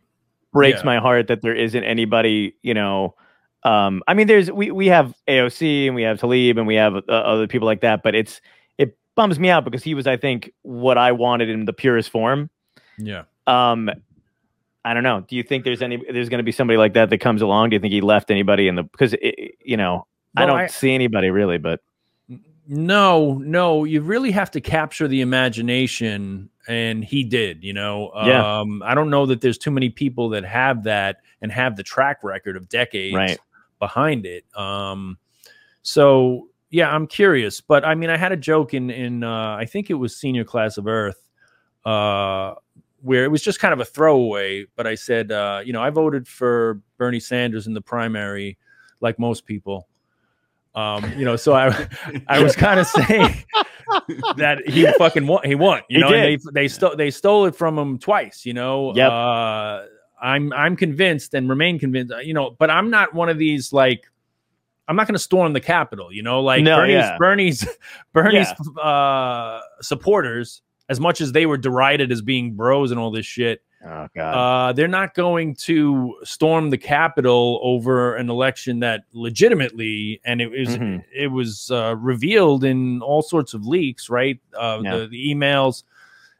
breaks Yeah. my heart that there isn't anybody, you know. Um, I mean, there's we we have AOC and we have Tlaib and we have uh, other people like that, but it's it bums me out because he was, I think, what I wanted in the purest form. Yeah. Um, I don't know. Do you think there's any there's going to be somebody like that that comes along? Do you think he left anybody in the because you know I don't I- see anybody really, but No, no, you really have to capture the imagination, and he did. You know, Yeah. um, I don't know that there's too many people that have that and have the track record of decades Right. behind it. Um, so yeah, I'm curious, but I mean, I had a joke in in uh, I think it was senior class of Earth uh, where it was just kind of a throwaway, but I said, uh, you know, I voted for Bernie Sanders in the primary, like most people. Um, you know, so I I was kind of saying that he fucking won. He won. You He know, they they stole they stole it from him twice. You know. Yep. Uh, I'm I'm convinced and remain convinced. uh, You know, but I'm not one of these like. I'm not going to storm the Capitol. You know, like No, Bernie's yeah. Bernie's Bernie's uh, supporters, as much as they were derided as being bros and all this shit. Oh god. Uh, they're not going to storm the Capitol over an election that legitimately, and it was Mhm. it was uh, revealed in all sorts of leaks, right? Uh, Yeah. the, the emails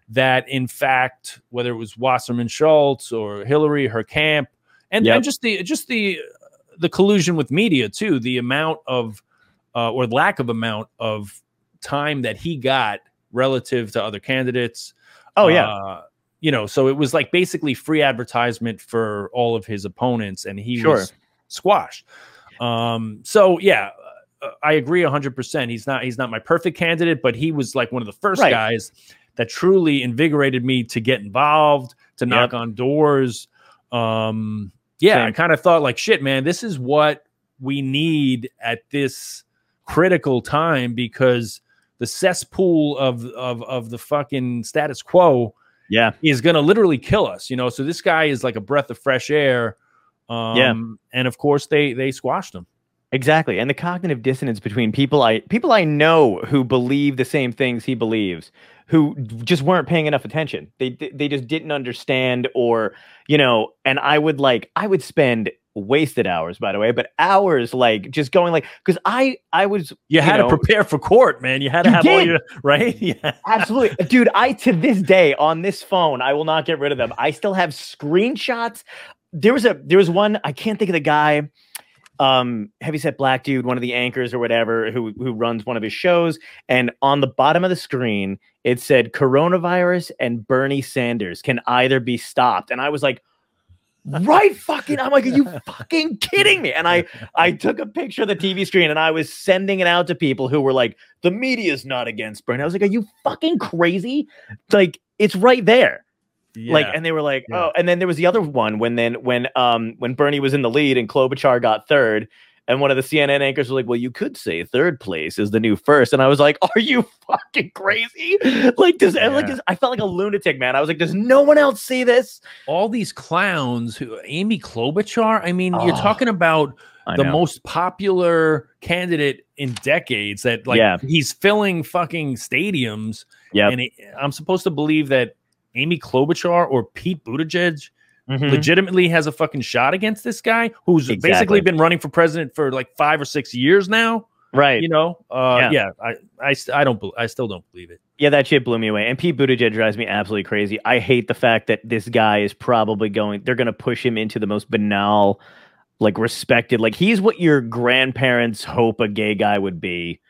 that, in fact, whether it was Wasserman Schultz or Hillary, her camp, and, Yep. and just the just the the collusion with media too, the amount of uh, or lack of amount of time that he got relative to other candidates. oh yeah. You know, so it was like basically free advertisement for all of his opponents, and he Sure. was squashed. Um, so yeah, uh, I agree hundred percent. He's not he's not my perfect candidate, but he was like one of the first Right. guys that truly invigorated me to get involved, to knock Yep. on doors. Um, yeah, I kind of thought like, shit, man, this is what we need at this critical time because the cesspool of of of the fucking status quo yeah. is going to literally kill us, you know. So this guy is like a breath of fresh air. Um, Yeah. and of course they they squashed him. Exactly. And the cognitive dissonance between people I people I know who believe the same things he believes, who just weren't paying enough attention. They they just didn't understand or, you know, and I would like I would spend wasted hours by the way, but hours like just going like cuz I I was You had know, to prepare for court, man. You had to You have all your right. Yeah. Absolutely. Dude, I to this day on this phone, I will not get rid of them. I still have screenshots. There was a there was one, I can't think of the guy. Um, heavyset black dude, one of the anchors or whatever, who who runs one of his shows. And on the bottom of the screen, it said coronavirus and Bernie Sanders can either be stopped. And I was like, right fucking i'm like are you fucking kidding me and i i took a picture of the tv screen and i was sending it out to people who were like the media's not against bernie i was like are you fucking crazy like it's right there like and they were like Yeah. oh and then there was the other one when then when um when bernie was in the lead and klobuchar got third and one of the cnn anchors was like well you could say third place is the new first and i was like are you fucking crazy like does and, like Yeah. this, i felt like a lunatic man i was like does no one else see this all these clowns who Amy Klobuchar. I mean, you're Oh, talking about the most popular candidate in decades that like Yeah. he's filling fucking stadiums. Yep. And he, I'm supposed to believe that Amy Klobuchar or Pete Buttigieg Mhm. legitimately has a fucking shot against this guy who's Exactly. basically been running for president for like five or six years now. right You know, uh, Yeah. yeah. I, I, I don't, I still don't believe it. Yeah, that shit blew me away. And Pete Buttigieg drives me absolutely crazy. I hate the fact that this guy is probably going. They're going to push him into the most banal, like respected. Like he's what your grandparents hope a gay guy would be,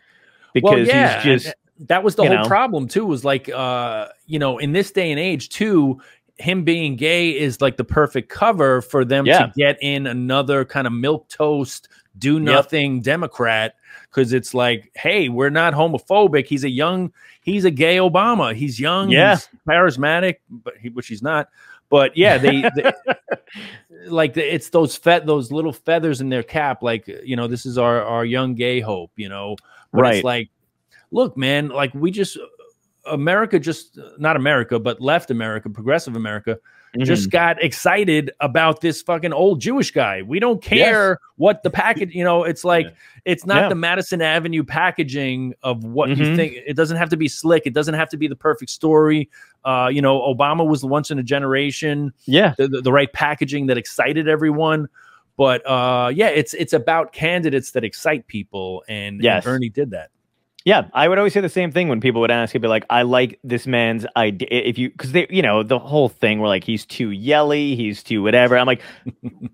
because yeah, he's just that was the you whole know. problem too. Was like, uh, you know, in this day and age, too, him being gay is like the perfect cover for them Yeah. to get in another kind of milk toast, do nothing Democrat. Because it's like, hey, we're not homophobic. He's a young, he's a gay Obama. He's young, Yeah. he's charismatic, but he, which he's not. But yeah, they, they like it's those fe- those little feathers in their cap. Like you know, this is our our young gay hope. You know, but Right. it's like, look, man, like we just America just not America, but left America, progressive America, Mm-hmm. just got excited about this fucking old Jewish guy. We don't care what the package, you know, it's like Yeah. it's not Yeah. the Madison Avenue packaging of what you Mhm. think. It doesn't have to be slick. It doesn't have to be the perfect story. Uh, you know, Obama was the once in a generation yeah, the, the, the right packaging that excited everyone. But uh, yeah, it's it's about candidates that excite people, and, and Bernie did that. Yeah. I would always say the same thing when people would ask. I'd be like, I like this man's idea. If you, because they, you know, the whole thing where like he's too yelly, he's too whatever. I'm like,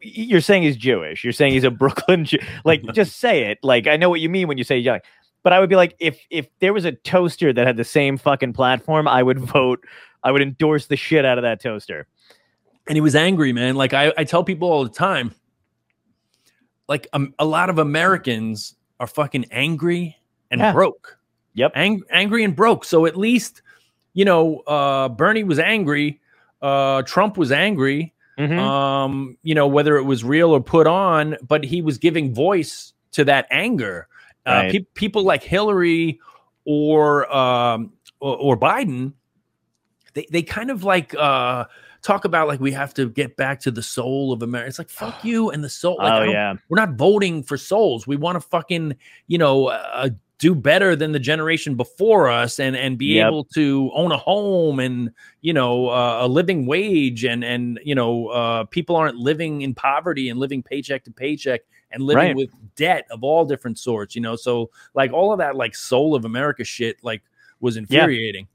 you're saying he's Jewish. You're saying he's a Brooklyn Jew. Like, just say it. Like, I know what you mean when you say young. But I would be like, if if there was a toaster that had the same fucking platform, I would vote. I would endorse the shit out of that toaster. And he was angry, man. Like I, I tell people all the time, like um, a lot of Americans are fucking angry and Yeah. broke. Yep. Ang- angry and broke. So at least, you know, uh, Bernie was angry. uh, Trump was angry. Mhm. Um, you know, whether it was real or put on, but he was giving voice to that anger. Uh, Right. pe- people like Hillary or um, or, or Biden, they they kind of like uh, talk about like we have to get back to the soul of America. It's like fuck you and the soul. Like, oh yeah, we're not voting for souls. We want to fucking, you know, uh, do better than the generation before us and and be Yep. able to own a home and you know uh, a living wage and and you know uh, people aren't living in poverty and living paycheck to paycheck and living Right. with debt of all different sorts. You know, so like all of that like soul of America shit like was infuriating.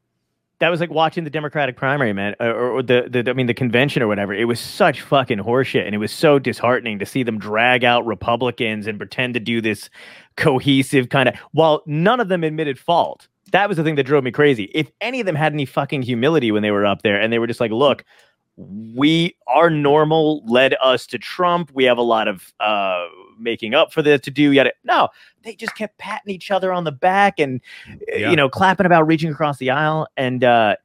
That was like watching the Democratic primary, man, or, or the, the I mean the convention or whatever. It was such fucking horseshit, and it was so disheartening to see them drag out Republicans and pretend to do this cohesive kind of. While none of them admitted fault, that was the thing that drove me crazy. If any of them had any fucking humility when they were up there, and they were just like, "Look, we our normal led us to Trump. We have a lot of uh making up for the to do." Yet, no, they just kept patting each other on the back and uh, Yeah. you know clapping about reaching across the aisle and uh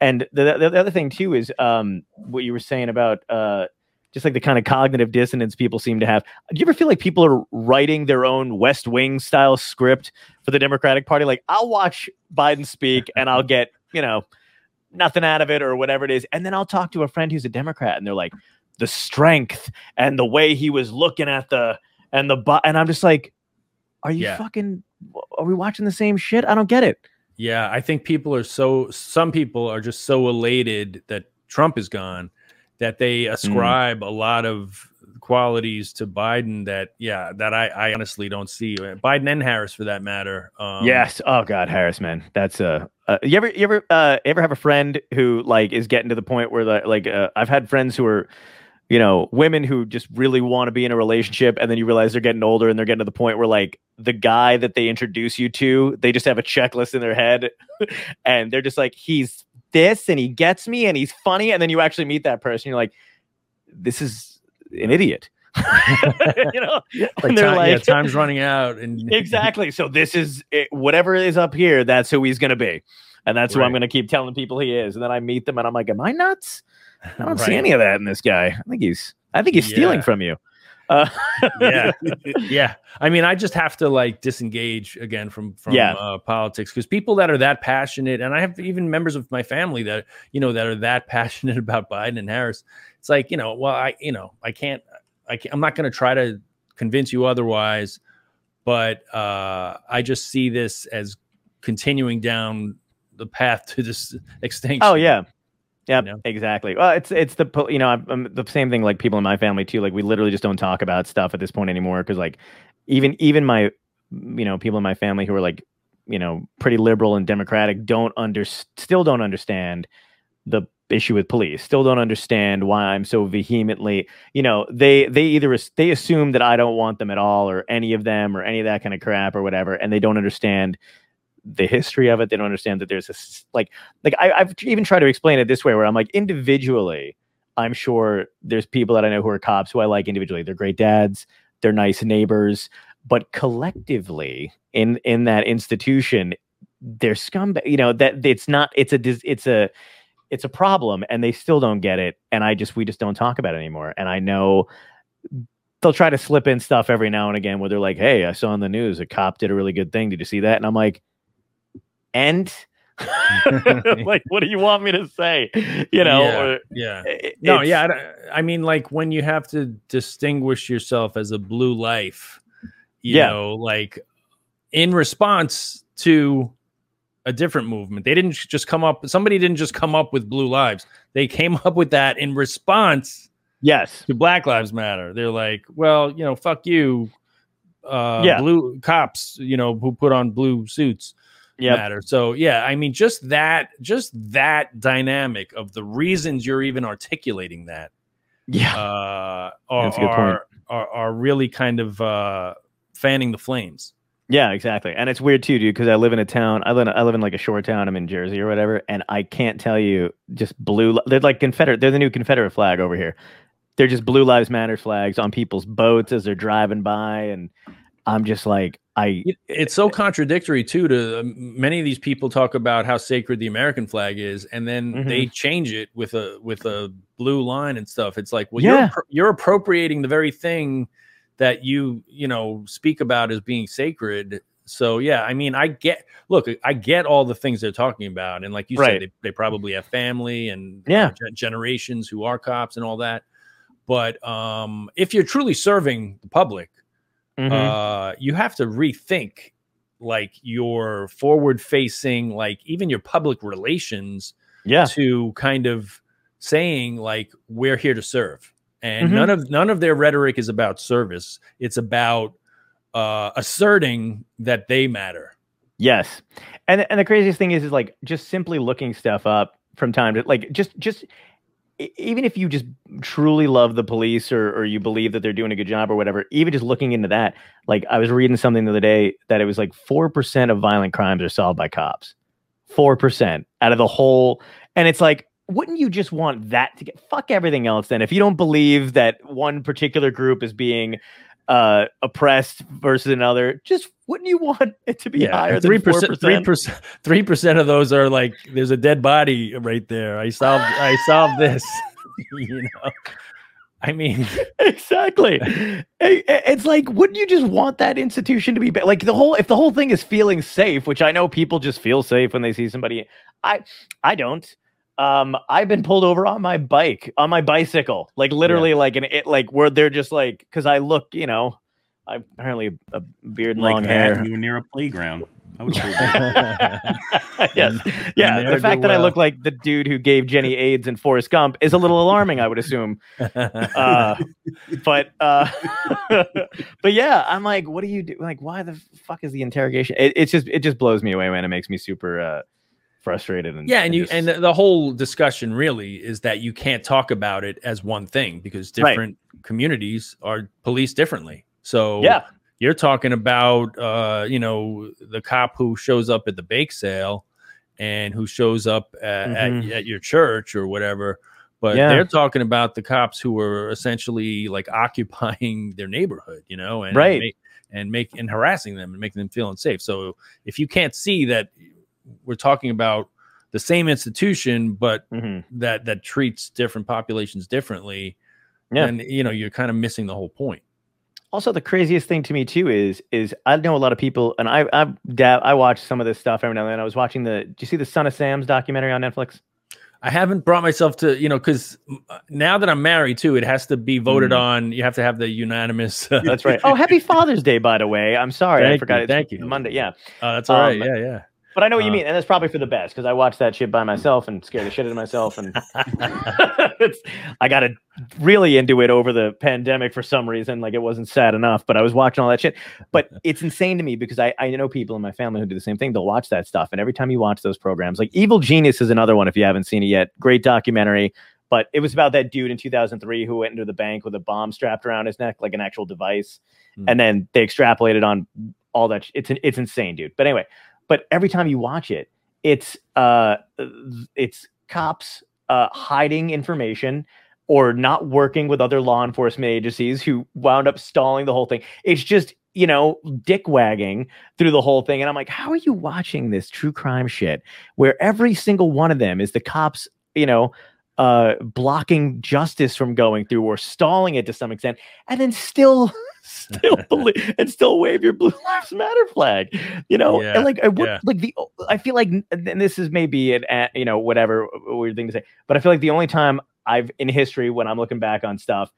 and the, the, the other thing too is um what you were saying about uh just like the kind of cognitive dissonance people seem to have. Do you ever feel like people are writing their own West Wing style script for the Democratic Party? Like, I'll watch Biden speak and I'll get, you know, nothing out of it or whatever it is. And then I'll talk to a friend who's a Democrat and they're like, the strength and the way he was looking at the, and the, bu-, and I'm just like, are you Yeah. fucking, are we watching the same shit? I don't get it. Yeah, I think people are so some people are just so elated that Trump is gone that they Mm. ascribe a lot of qualities to Biden that yeah, that I, I honestly don't see. Uh, Biden and Harris for that matter. Um, yes. Oh God, Harris, man, that's a. Uh, you ever, you ever, uh, ever have a friend who like is getting to the point where the, like uh, I've had friends who are, you know, women who just really want to be in a relationship, and then you realize they're getting older and they're getting to the point where like the guy that they introduce you to, they just have a checklist in their head, and they're just like, he's this and he gets me and he's funny, and then you actually meet that person, you're like, this is an idiot, you know, like and they're time- like, yeah, time's running out and exactly. So this is it, whatever is up here. That's who he's going to be, and that's who I'm going to keep telling people he is. And then I meet them, and I'm like, "Am I nuts? I don't see any of that in this guy. I think he's, I think he's stealing from you." Uh, yeah yeah i mean i just have to like disengage again from from Yeah. uh, politics because people that are that passionate and i have even members of my family that you know that are that passionate about biden and harris it's like you know well i you know i can't i can't, i'm not going to try to convince you otherwise but uh i just see this as continuing down the path to this extinction oh yeah. Yeah, know? exactly. Well, it's it's the you know I'm, I'm the same thing like people in my family too. Like we literally just don't talk about stuff at this point anymore because like even even my you know people in my family who are like you know pretty liberal and democratic don't under still don't understand the issue with police still don't understand why i'm so vehemently you know they they either they assume that i don't want them at all or any of them or any of that kind of crap or whatever and they don't understand the history of it. They don't understand that there's a s- like like I, i've even tried to explain it this way where i'm like individually i'm sure there's people that i know who are cops who i like individually. They're great dads. They're nice neighbors. But collectively in in that institution they're scumbag you know that it's not it's a it's a it's a problem and they still don't get it. And i just we just don't talk about it anymore. And i know they'll try to slip in stuff every now and again where they're like hey i saw on the news a cop did a really good thing. Did you see that? And i'm like and like what do you want me to say you know yeah, or, yeah. it- No, yeah. I, I mean, like when you have to distinguish yourself as a blue life, you Yeah. know, like in response to a different movement. They didn't just come up, somebody didn't just come up with blue lives. They came up with that in response yes to Black Lives Matter. They're like, well, you know, fuck you. Uh, Yeah. blue cops, you know, who put on blue suits yeah matter. So yeah, I mean, just that, just that dynamic of the reasons you're even articulating that yeah uh, are, That's a good point. are, are are really kind of uh, fanning the flames. Yeah, exactly. And it's weird too, dude, because I live in a town. I live in, I live in like a shore town. I'm in Jersey or whatever, and I can't tell you just blue. They're like Confederate. They're the new Confederate flag over here. They're just Blue Lives Matter flags on people's boats as they're driving by, and I'm just like, I It's so contradictory too. To um, many of these people talk about how sacred the American flag is, and then Mhm. they change it with a with a blue line and stuff. It's like, well, Yeah. you're you're appropriating the very thing that you you know speak about as being sacred. So yeah, I mean, I get look, I get all the things they're talking about, and like you Right. said, they, they probably have family and Yeah. uh, gen- generations who are cops and all that. But um, if you're truly serving the public, Mhm. uh, you have to rethink like your forward facing, like even your public relations yeah, to kind of saying like we're here to serve. And Mhm. none of none of their rhetoric is about service. It's about uh, asserting that they matter. Yes, and and the craziest thing is, is like just simply looking stuff up from time to like just just even if you just truly love the police or or you believe that they're doing a good job or whatever, even just looking into that, like I was reading something the other day that it was like four percent of violent crimes are solved by cops, four percent out of the whole, and it's like. Wouldn't you just want that to get fuck everything else then? If you don't believe that one particular group is being uh oppressed versus another, just wouldn't you want it to be higher Three percent, Three percent. Three percent of those are like there's a dead body right there. I solved. I solved this. you know. I mean, exactly. It's like, wouldn't you just want that institution to be ba- like the whole? If the whole thing is feeling safe, which I know people just feel safe when they see somebody, I, I don't. Um, I've been pulled over on my bike, on my bicycle, like literally, like an it, like where they're just like, because I look, you know, I'm apparently a beard and like long that, hair. you were near a playground. Yes. Yeah. The fact that I look like the dude who gave Jenny AIDS and Forrest Gump is a little alarming, I would assume. Uh, but uh, but yeah, I'm like, what do you do? Like, why the fuck is the interrogation? It, it's just it just blows me away, man. It makes me super uh, frustrated. And yeah, and you just- and the, whole discussion really is that you can't talk about it as one thing because Right. different communities are policed differently. So yeah, you're talking about uh, you know the cop who shows up at the bake sale and who shows up at, Mhm. at, at your church or whatever. But Yeah. they're talking about the cops who were essentially like occupying their neighborhood, you know, and Right. make, and make and harassing them and making them feel unsafe. So if you can't see that we're talking about the same institution, but Mhm. that that treats different populations differently, Yeah. then you know you're kind of missing the whole point. Also, the craziest thing to me too is is I know a lot of people, and I I dab, I watch some of this stuff every now and then. I was watching the. Do you see the Son of Sam's documentary on Netflix? I haven't brought myself to, you know, because now that I'm married too, it has to be voted Mm. on. You have to have the unanimous. That's right. Oh, happy Father's Day, by the way. I'm sorry, I forgot. you, It's thank you. Monday. Yeah, Oh, that's all right. Um, Yeah, yeah. But I know what you Uh, mean, and that's probably for the best because I watched that shit by myself and scared the shit out of myself, and it's, I got it really into it over the pandemic for some reason. Like it wasn't sad enough, but I was watching all that shit. But it's insane to me because I, I know people in my family who do the same thing. They'll watch that stuff, and every time you watch those programs, like Evil Genius is another one if you haven't seen it yet. Great documentary. But it was about that dude in 2003 who went into the bank with a bomb strapped around his neck, like an actual device, Hmm. and then they extrapolated on all that. sh- It's it's insane, dude. But anyway, but every time you watch it, it's uh it's cops uh hiding information or not working with other law enforcement agencies who wound up stalling the whole thing. It's just you know dick wagging through the whole thing. And i'm like how are you watching this true crime shit where every single one of them is the cops you know uh blocking justice from going through or stalling it to some extent and then still still believe and still wave your blue lives matter flag you know? Yeah, and like I would yeah. like the i feel like and this is maybe an you know whatever weird thing to say but i feel like the only time i've in history when i'm looking back on stuff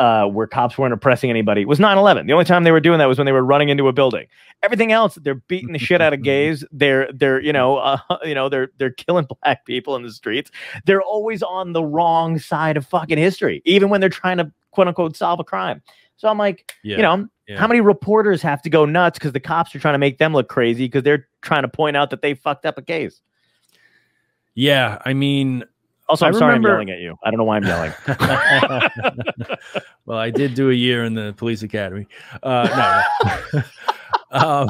uh, where cops weren't oppressing anybody was 9-11 the only time they were doing that was when they were running into a building. Everything else they're beating the shit out of gays. They're they're you know uh, you know they're they're killing black people in the streets. They're always on the wrong side of fucking history even when they're trying to quote unquote solve a crime so i'm like Yeah. you know yeah. how many reporters have to go nuts because the cops are trying to make them look crazy because they're trying to point out that they fucked up a case yeah. I mean, also I i'm sorry remember- i'm yelling at you i don't know why i'm yelling well, I did do a year in the police academy. Uh, no, no. um,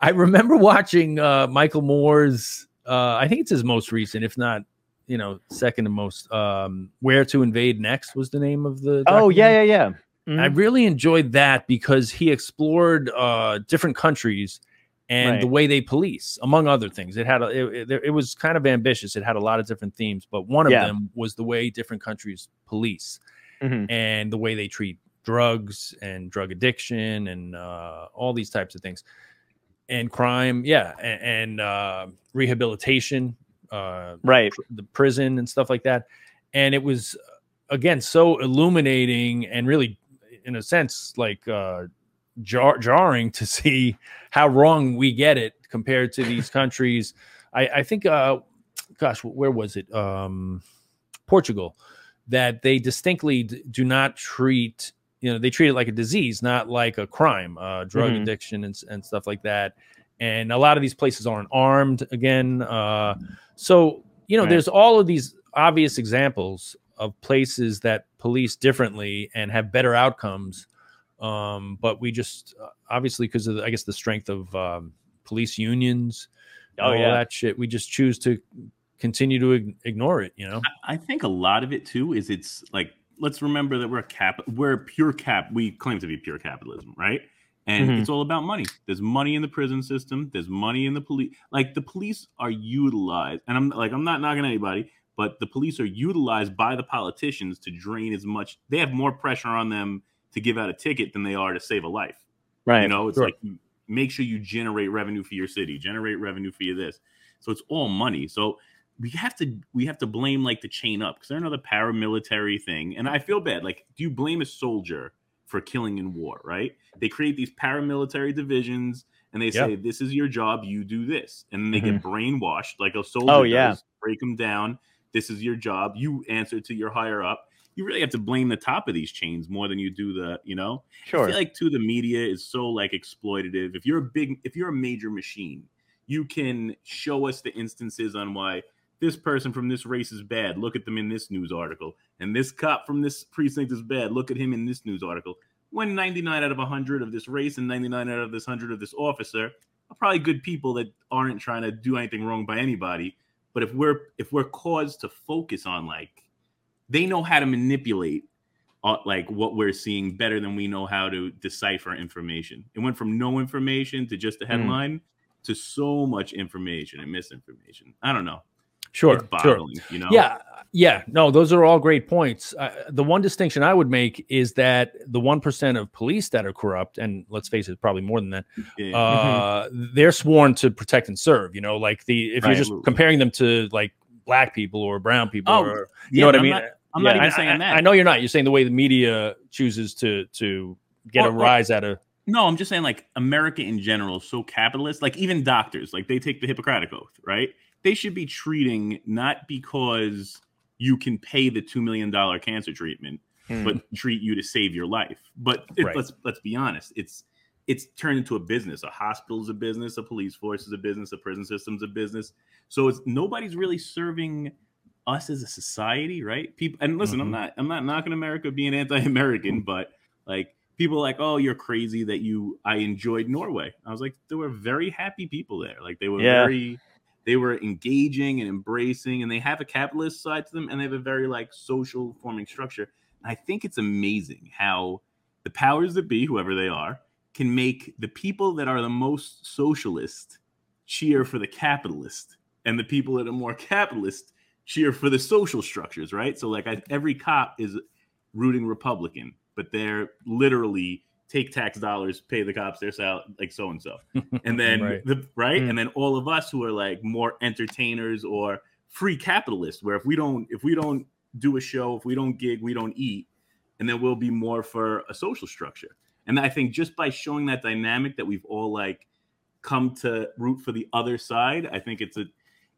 I remember watching uh, Michael Moore's. Uh, I think it's his most recent, if not, you know, second to most. Um, Where to invade next was the name of the. oh yeah yeah, yeah yeah Mhm. really enjoyed that because he explored uh, different countries and the way they police, among other things. It had a, it, it, it was kind of ambitious. It had a lot of different themes, but one of Yeah. them was the way different countries police Mhm. and the way they treat drugs and drug addiction and uh, all these types of things and crime yeah and, and uh, rehabilitation uh, Right. pr- the prison and stuff like that and it was again so illuminating and really in a sense like uh, jar- jarring to see how wrong we get it compared to these countries i, I think uh, gosh where was it um, portugal that they distinctly d- do not treat you know they treat it like a disease not like a crime uh drug Mhm. addiction and, and stuff like that and a lot of these places aren't armed again uh so you know Right. there's all of these obvious examples of places that police differently and have better outcomes um but we just uh, obviously because of the, i guess the strength of um police unions Oh, all yeah. that shit we just choose to continue to ig- ignore it you know I think a lot of it too is it's like let's remember that we're a cap we're pure cap we claim to be pure capitalism, right? And Mhm. it's all about money. There's money in the prison system, there's money in the police like the police are utilized and I'm like I'm not knocking anybody, but the police are utilized by the politicians to drain as much they have more pressure on them to give out a ticket than they are to save a life. Right. You know, it's Sure. like make sure you generate revenue for your city, generate revenue for your this. So it's all money. So we have to we have to blame like the chain up because they're another paramilitary thing. And I feel bad. Like, do you blame a soldier for killing in war? Right? They create these paramilitary divisions and they say, "This is your job. You do this," and then they get mm-hmm. brainwashed like a oh, soldier. Oh, yeah. does, break them down. This is your job. You answer to your higher up. You really have to blame the top of these chains more than you do the, you know. I Sure. feel like too the media is so like exploitative. If you're a big, if you're a major machine, you can show us the instances on why this person from this race is bad. Look at them in this news article, and this cop from this precinct is bad. Look at him in this news article. When 99 out of 100 of this race and 99 out of this 100 of this officer are probably good people that aren't trying to do anything wrong by anybody. But if we're if we're caused to focus on like they know how to manipulate uh, like what we're seeing better than we know how to decipher information. It went from no information to just a Hmm. headline to so much information and misinformation. I don't know. Sure sure you know. Yeah, yeah. No, those are all great points. Uh, the one distinction I would make is that the one percent of police that are corrupt, and let's face it, probably more than that, Yeah. uh, they're sworn to protect and serve. You know, like the if Right. you're just Absolutely. comparing them to like black people or brown people, Oh, or Yeah, you know what I mean. not- I'm not even I- saying I, that. I know you're not. You're saying the way the media chooses to to get Or- a or- rise out of. No, I'm just saying like America in general is so capitalist. Like even doctors, like they take the Hippocratic oath, right? They should be treating not because you can pay the two million dollar cancer treatment, Hmm. but treat you to save your life. But it, Right. let's let's be honest, it's it's turned into a business. A hospital is a business, a police force is a business, a prison system's a business. So it's nobody's really serving us as a society, right? People and listen, I'm Mhm. not I'm not knocking America being anti-American, but like people are like, oh, you're crazy that you I enjoyed Norway. I was like, there were very happy people there. Like they were Yeah. very they were engaging and embracing, and they have a capitalist side to them, and they have a very like social forming structure. And I think it's amazing how the powers that be, whoever they are, can make the people that are the most socialist cheer for the capitalist, and the people that are more capitalist cheer for the social structures, right? So like I, every cop is rooting Republican, but they're literally take tax dollars, pay the cops their salary, like so and so, and then Right. the right, Mm. and then all of us who are like more entertainers or free capitalists, where if we don't if we don't do a show, if we don't gig, we don't eat, and then we'll be more for a social structure. And I think just by showing that dynamic that we've all like come to root for the other side, I think it's a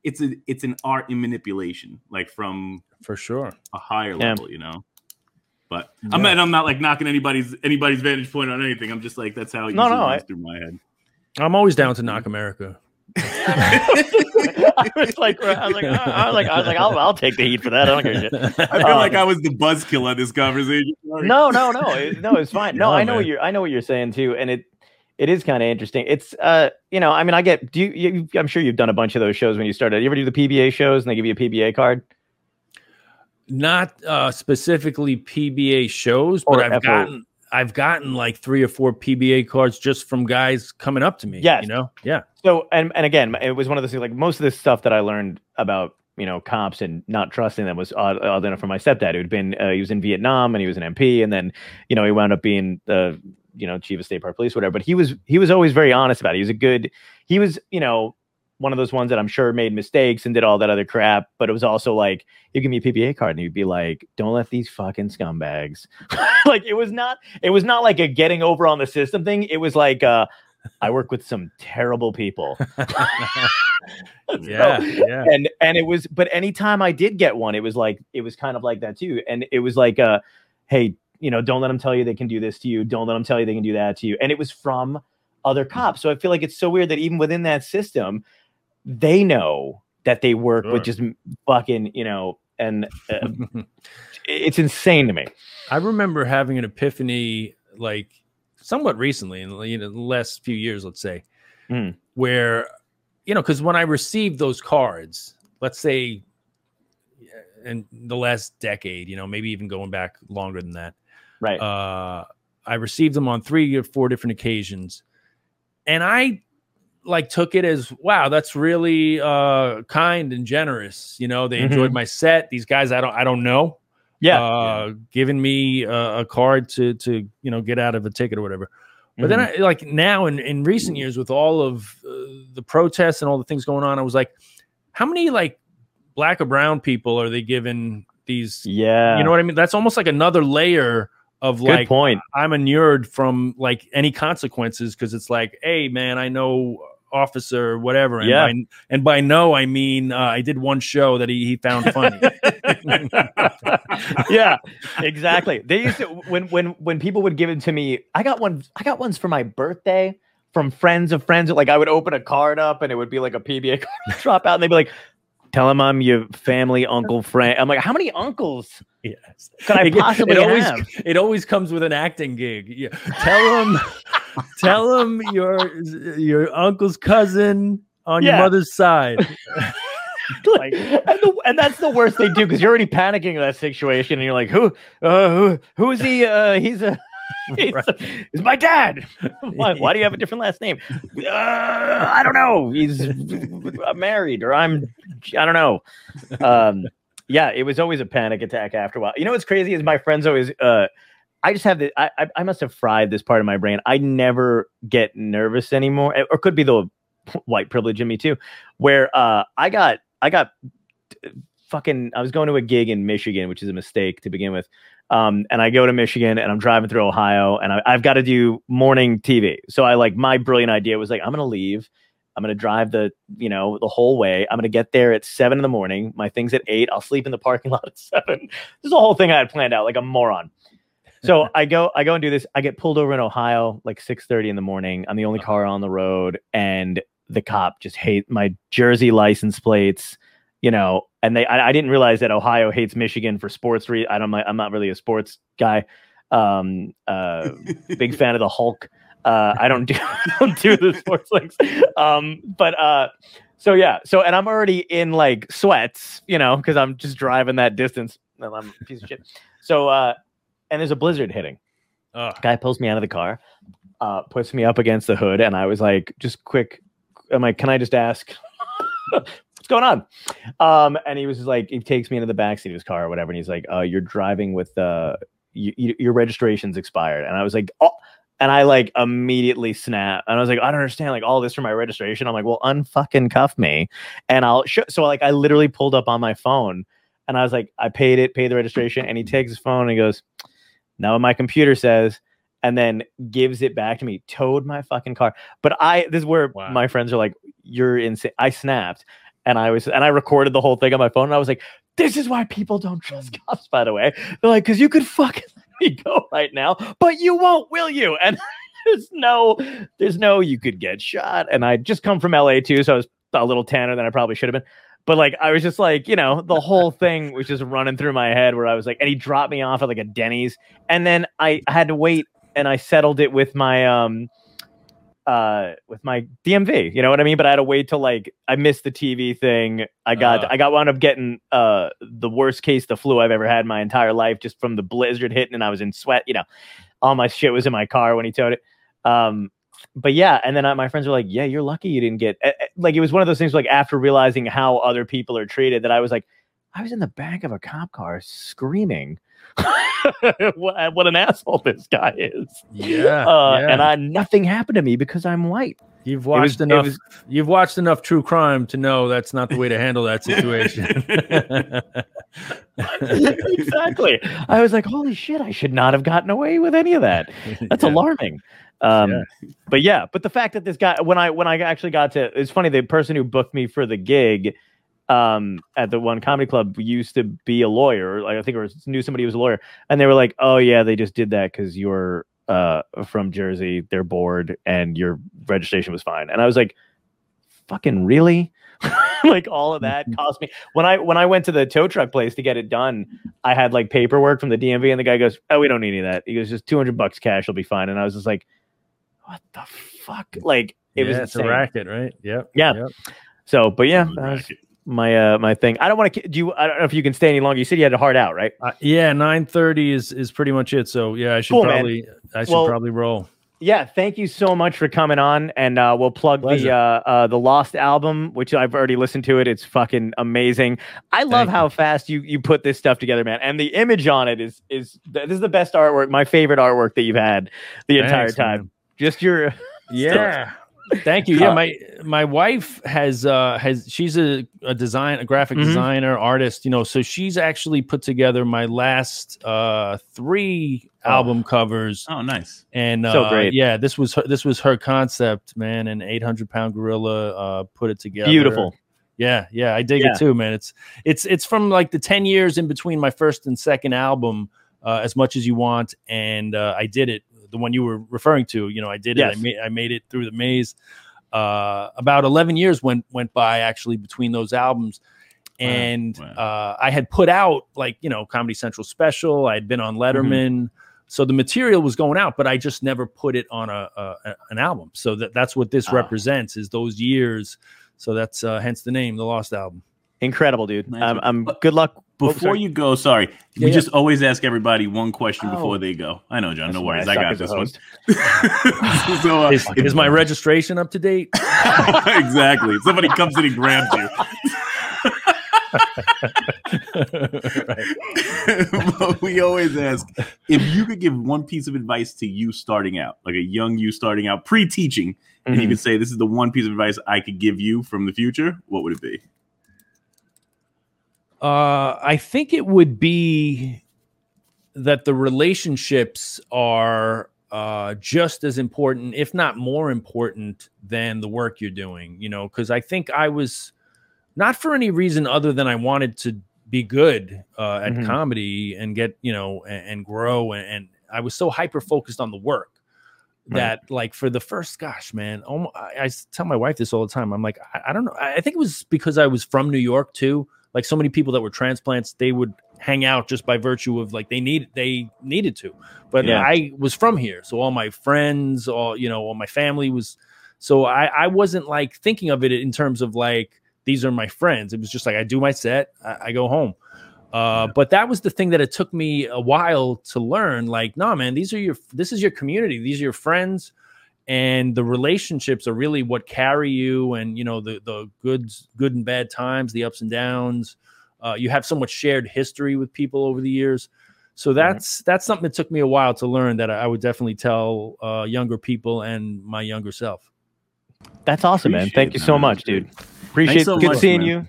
it's a it's an art in manipulation, like from For sure. a higher Yeah. level, you know. But I'm Yeah. not I'm not like knocking anybody's anybody's vantage point on anything. I'm just like that's how it No, usually no, runs I- through my head. I'm always down to knock America. I was like, I was like, I was like, I was like, I'll, I'll take the heat for that. I don't give a shit. I feel Um, like I was the buzzkill on this conversation. Sorry. No, no, no, it, no. It's fine. No, No, I know man. what you're. I know what you're saying too, and it it is kind of interesting. It's uh, you know, I mean, I get. Do you, you? I'm sure you've done a bunch of those shows when you started. You ever do the PBA shows and they give you a PBA card? Not uh, specifically PBA shows, but Or I've gotten I've gotten like three or four PBA cards just from guys coming up to me. Yes. you know, yeah, So and and again, it was one of those things. Like most of this stuff that I learned about you know cops and not trusting them was odd, odd enough from my stepdad, who'd been uh, he was in Vietnam and he was an MP, and then you know he wound up being the you know chief of state park police, whatever. But he was he was always very honest about it. He was a good. He was you know one of those ones that I'm sure made mistakes and did all that other crap. But it was also like you give me a PBA card and you'd be like, "Don't let these fucking scumbags." like it was not it was not like a getting over on the system thing. It was like uh I work with some terrible people. yeah, So- yeah. and and it was but anytime i did get one it was like it was kind of like that too and it was like uh hey you know don't let them tell you they can do this to you don't let them tell you they can do that to you and it was from other cops so i feel like it's so weird that even within that system they know that they work Sure. with just fucking you know and uh, it's insane to me I remember having an epiphany like somewhat recently in you know, the last few years, let's say, Mm. where you know, because when I received those cards, let's say in the last decade, you know, maybe even going back longer than that, right uh, I received them on three or four different occasions, and I like took it as wow, that's really uh, kind and generous. You know, they enjoyed my set. These guys, I don't, I don't know yeah uh, giving me a, a card to to you know get out of a ticket or whatever. But then, Mhm. I, like now in in recent years, with all of uh, the protests and all the things going on, I was like, how many like black or brown people are they giving these? yeah You know what I mean? That's almost like another layer of good like point I'm inured from like any consequences because it's like, hey man, I know officer or whatever, and Yeah. by, and by no I mean uh, I did one show that he he found funny. yeah, exactly. They used to when when when people would give it to me. I got one. I got ones for my birthday from friends of friends. Like I would open a card up and it would be like a PBA card drop out, and they'd be like, "Tell him I'm your family uncle friend." I'm like, "How many uncles yes. could I It- possibly it always have?" it always comes with an acting gig. Yeah. Tell him, tell him your your uncle's cousin on Yeah. your mother's side. like, and, the, and that's the worst they do because you're already panicking in that situation, and you're like, "Who? Uh, who? Who is he? Uh, he's a." He's, Right. my dad. why, why do you have a different last name? Uh, I don't know. He's uh, married, or I'm. I don't know. Um, yeah, it was always a panic attack after a while. You know what's crazy is my friends always. Uh, I just have the. I, I I must have fried this part of my brain. I never get nervous anymore, or could be the white privilege in me too, where uh, I got I got fucking I was going to a gig in Michigan, which is a mistake to begin with. Um, and I go to Michigan and I'm driving through Ohio and I, I've got to do morning TV. So I like my brilliant idea was like, I'm gonna leave. I'm gonna drive the, you know, the whole way. I'm gonna get there at seven in the morning. My thing's at eight. I'll sleep in the parking lot at seven. This is the whole thing I had planned out, like a moron. So I go, I go and do this. I get pulled over in Ohio like 6:30 in the morning. I'm the only car on the road, and the cop just hate my Jersey license plates, you know. And they, I, I didn't realize that Ohio hates Michigan for sports. Re- I don't, I'm not really a sports guy. Um, uh, big fan of the Hulk. Uh, I don't do, I don't do the sports links. Um, but uh, so yeah, so and I'm already in like sweats, you know, because I'm just driving that distance. And I'm a piece of shit. So uh, and there's a blizzard hitting Ugh. guy pulls me out of the car, uh, puts me up against the hood, and I was like, just quick. I'm like, can I just ask going on? Um, and he was like, he takes me into the backseat of his car or whatever, and he's like, uh, you're driving with uh, y- y- your registration's expired, and I was like, oh. And I like immediately snap, and I was like, I don't understand, like all this for my registration. I'm like, well, unfucking cuff me, and I'll show. So like, I literally pulled up on my phone, and I was like, I paid it, paid the registration, and he takes his phone and he goes, now what my computer says, and then gives it back to me, towed my fucking car. But I, this is where Wow. my friends are like, you're insane. I snapped and I was, and I recorded the whole thing on my phone. And I was like, this is why people don't trust cops, by the way. They're like, because you could fucking let me go right now, but you won't, will you? And there's no, there's no, you could get shot. And I just come from LA too. So I was a little tanner than I probably should have been. But like I was just like, you know, the whole thing was just running through my head where I was like, and he dropped me off at like a Denny's, and then I had to wait and I settled it with my um uh with my DMV, you know what I mean? But I had to wait till like I missed the TV thing. I got Uh. I got wound up getting uh the worst case the flu I've ever had in my entire life just from the blizzard hitting and I was in sweat, you know. all my shit was in my car when he towed it. Um, but yeah, and then I, my friends were like, "Yeah, you're lucky you didn't get." eh, Like it was one of those things. Like after realizing how other people are treated, that I was like, I was in the back of a cop car screaming. what, what an asshole this guy is. Yeah, Uh, yeah. And I nothing happened to me because I'm white. You've watched it enough. was- you've watched enough true crime to know that's not the way to handle that situation. exactly. I was like, holy shit, I should not have gotten away with any of that. That's Yeah. alarming. Um, Yeah. but yeah, but the fact that this guy, when I when I actually got to, it's funny. The person who booked me for the gig um, at the one comedy club used to be a lawyer. Like I think, or knew somebody who was a lawyer, and they were like, "Oh yeah, they just did that because you're uh, from Jersey. They're bored, and your registration was fine." And I was like, "Fucking really?" like all of that cost me when I when I went to the tow truck place to get it done. I had like paperwork from the DMV, and the guy goes, "Oh, we don't need any of that." He goes, "Just two hundred bucks cash will be fine." And I was just like, "What the fuck?" Like it was yeah, it's a racket, right? Yep. Yeah. Yep. So, but yeah, Good that was racket. my uh my thing. I don't want to. Do you? I don't know if you can stay any longer. You said you had a hard out, right? Uh, yeah, nine thirty is is pretty much it. So yeah, I should Cool, man. probably I should Well, probably roll. Yeah. Thank you so much for coming on, and uh, we'll plug the uh, uh the Lost album, which I've already listened to. It. It's fucking amazing. I love Thank how fast you you put this stuff together, man. And the image on it is is this is the best artwork, my favorite artwork that you've had the entire Thanks, time. man. Just your Yeah. Thank you. Yeah, Uh, my my wife has uh has she's a, a design a graphic Mhm. designer artist, you know, so she's actually put together my last uh three Oh. album covers Oh, nice. and uh So great. yeah, this was her this was her concept, man, an 800 pound gorilla uh put it together. beautiful. Yeah, yeah, I dig Yeah. it too, man. It's it's it's from like the 10 years in between my first and second album uh as much as you want and uh I did it the one you were referring to, you know, I did it. I made I made it through the maze. Uh about 11 years went went by actually between those albums. And wow. uh I had put out like, you know, Comedy Central special, I had been on Mm-hmm. Letterman. So the material was going out, but I just never put it on a, a a- an album. So that that's what this Ah. represents is those years. So that's uh, hence the name, the Lost Album. Incredible, dude. Nice I'm, one. I'm But good luck. Oh, Before sorry. you go, sorry, Yeah, we yeah. just always ask everybody one question Oh. before they go. I know, John. That's no worries. I I, got this one. so, uh, Is, is my registration up to date? exactly. Somebody comes in and grabs you. But we always ask if you could give one piece of advice to you starting out, like a young you starting out, pre-teaching, and you Mhm. could say, "This is the one piece of advice I could give you from the future." What would it be? Uh, I think it would be that the relationships are uh, just as important, if not more important, than the work you're doing. You know, because I think I was not for any reason other than I wanted to be good uh, at Mhm. comedy and get you know and, and grow, and, and I was so hyper focused on the work Right. that like for the first gosh man I I, I tell my wife this all the time i'm like I, I don't know i I think it was because i was from new york too like so many people that were transplants they would hang out just by virtue of like they need they needed to but Yeah. i was from here so all my friends all you know all my family was so i i wasn't like thinking of it in terms of like these are my friends it was just like i do my set i, I go home uh, but that was the thing that it took me a while to learn. Like, nah, man, these are your, this is your community. These are your friends, and the relationships are really what carry you. And you know, the the good, good and bad times, the ups and downs. Uh, you have so much shared history with people over the years. So that's that's something that took me a while to learn. That I would definitely tell uh, younger people and my younger self. That's awesome, man. Appreciate Thank you it, so much, dude. Appreciate so Good much, seeing man. you.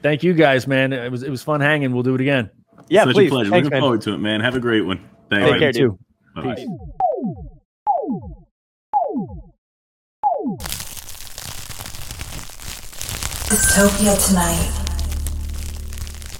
Thank you guys, man. It was it was fun hanging. We'll do it again. Yeah, Such please. a pleasure. Thanks, Looking man. forward to it, man. Have a great one. Thank Take you. care, dude. too. Bye-bye. Peace. Dystopia tonight.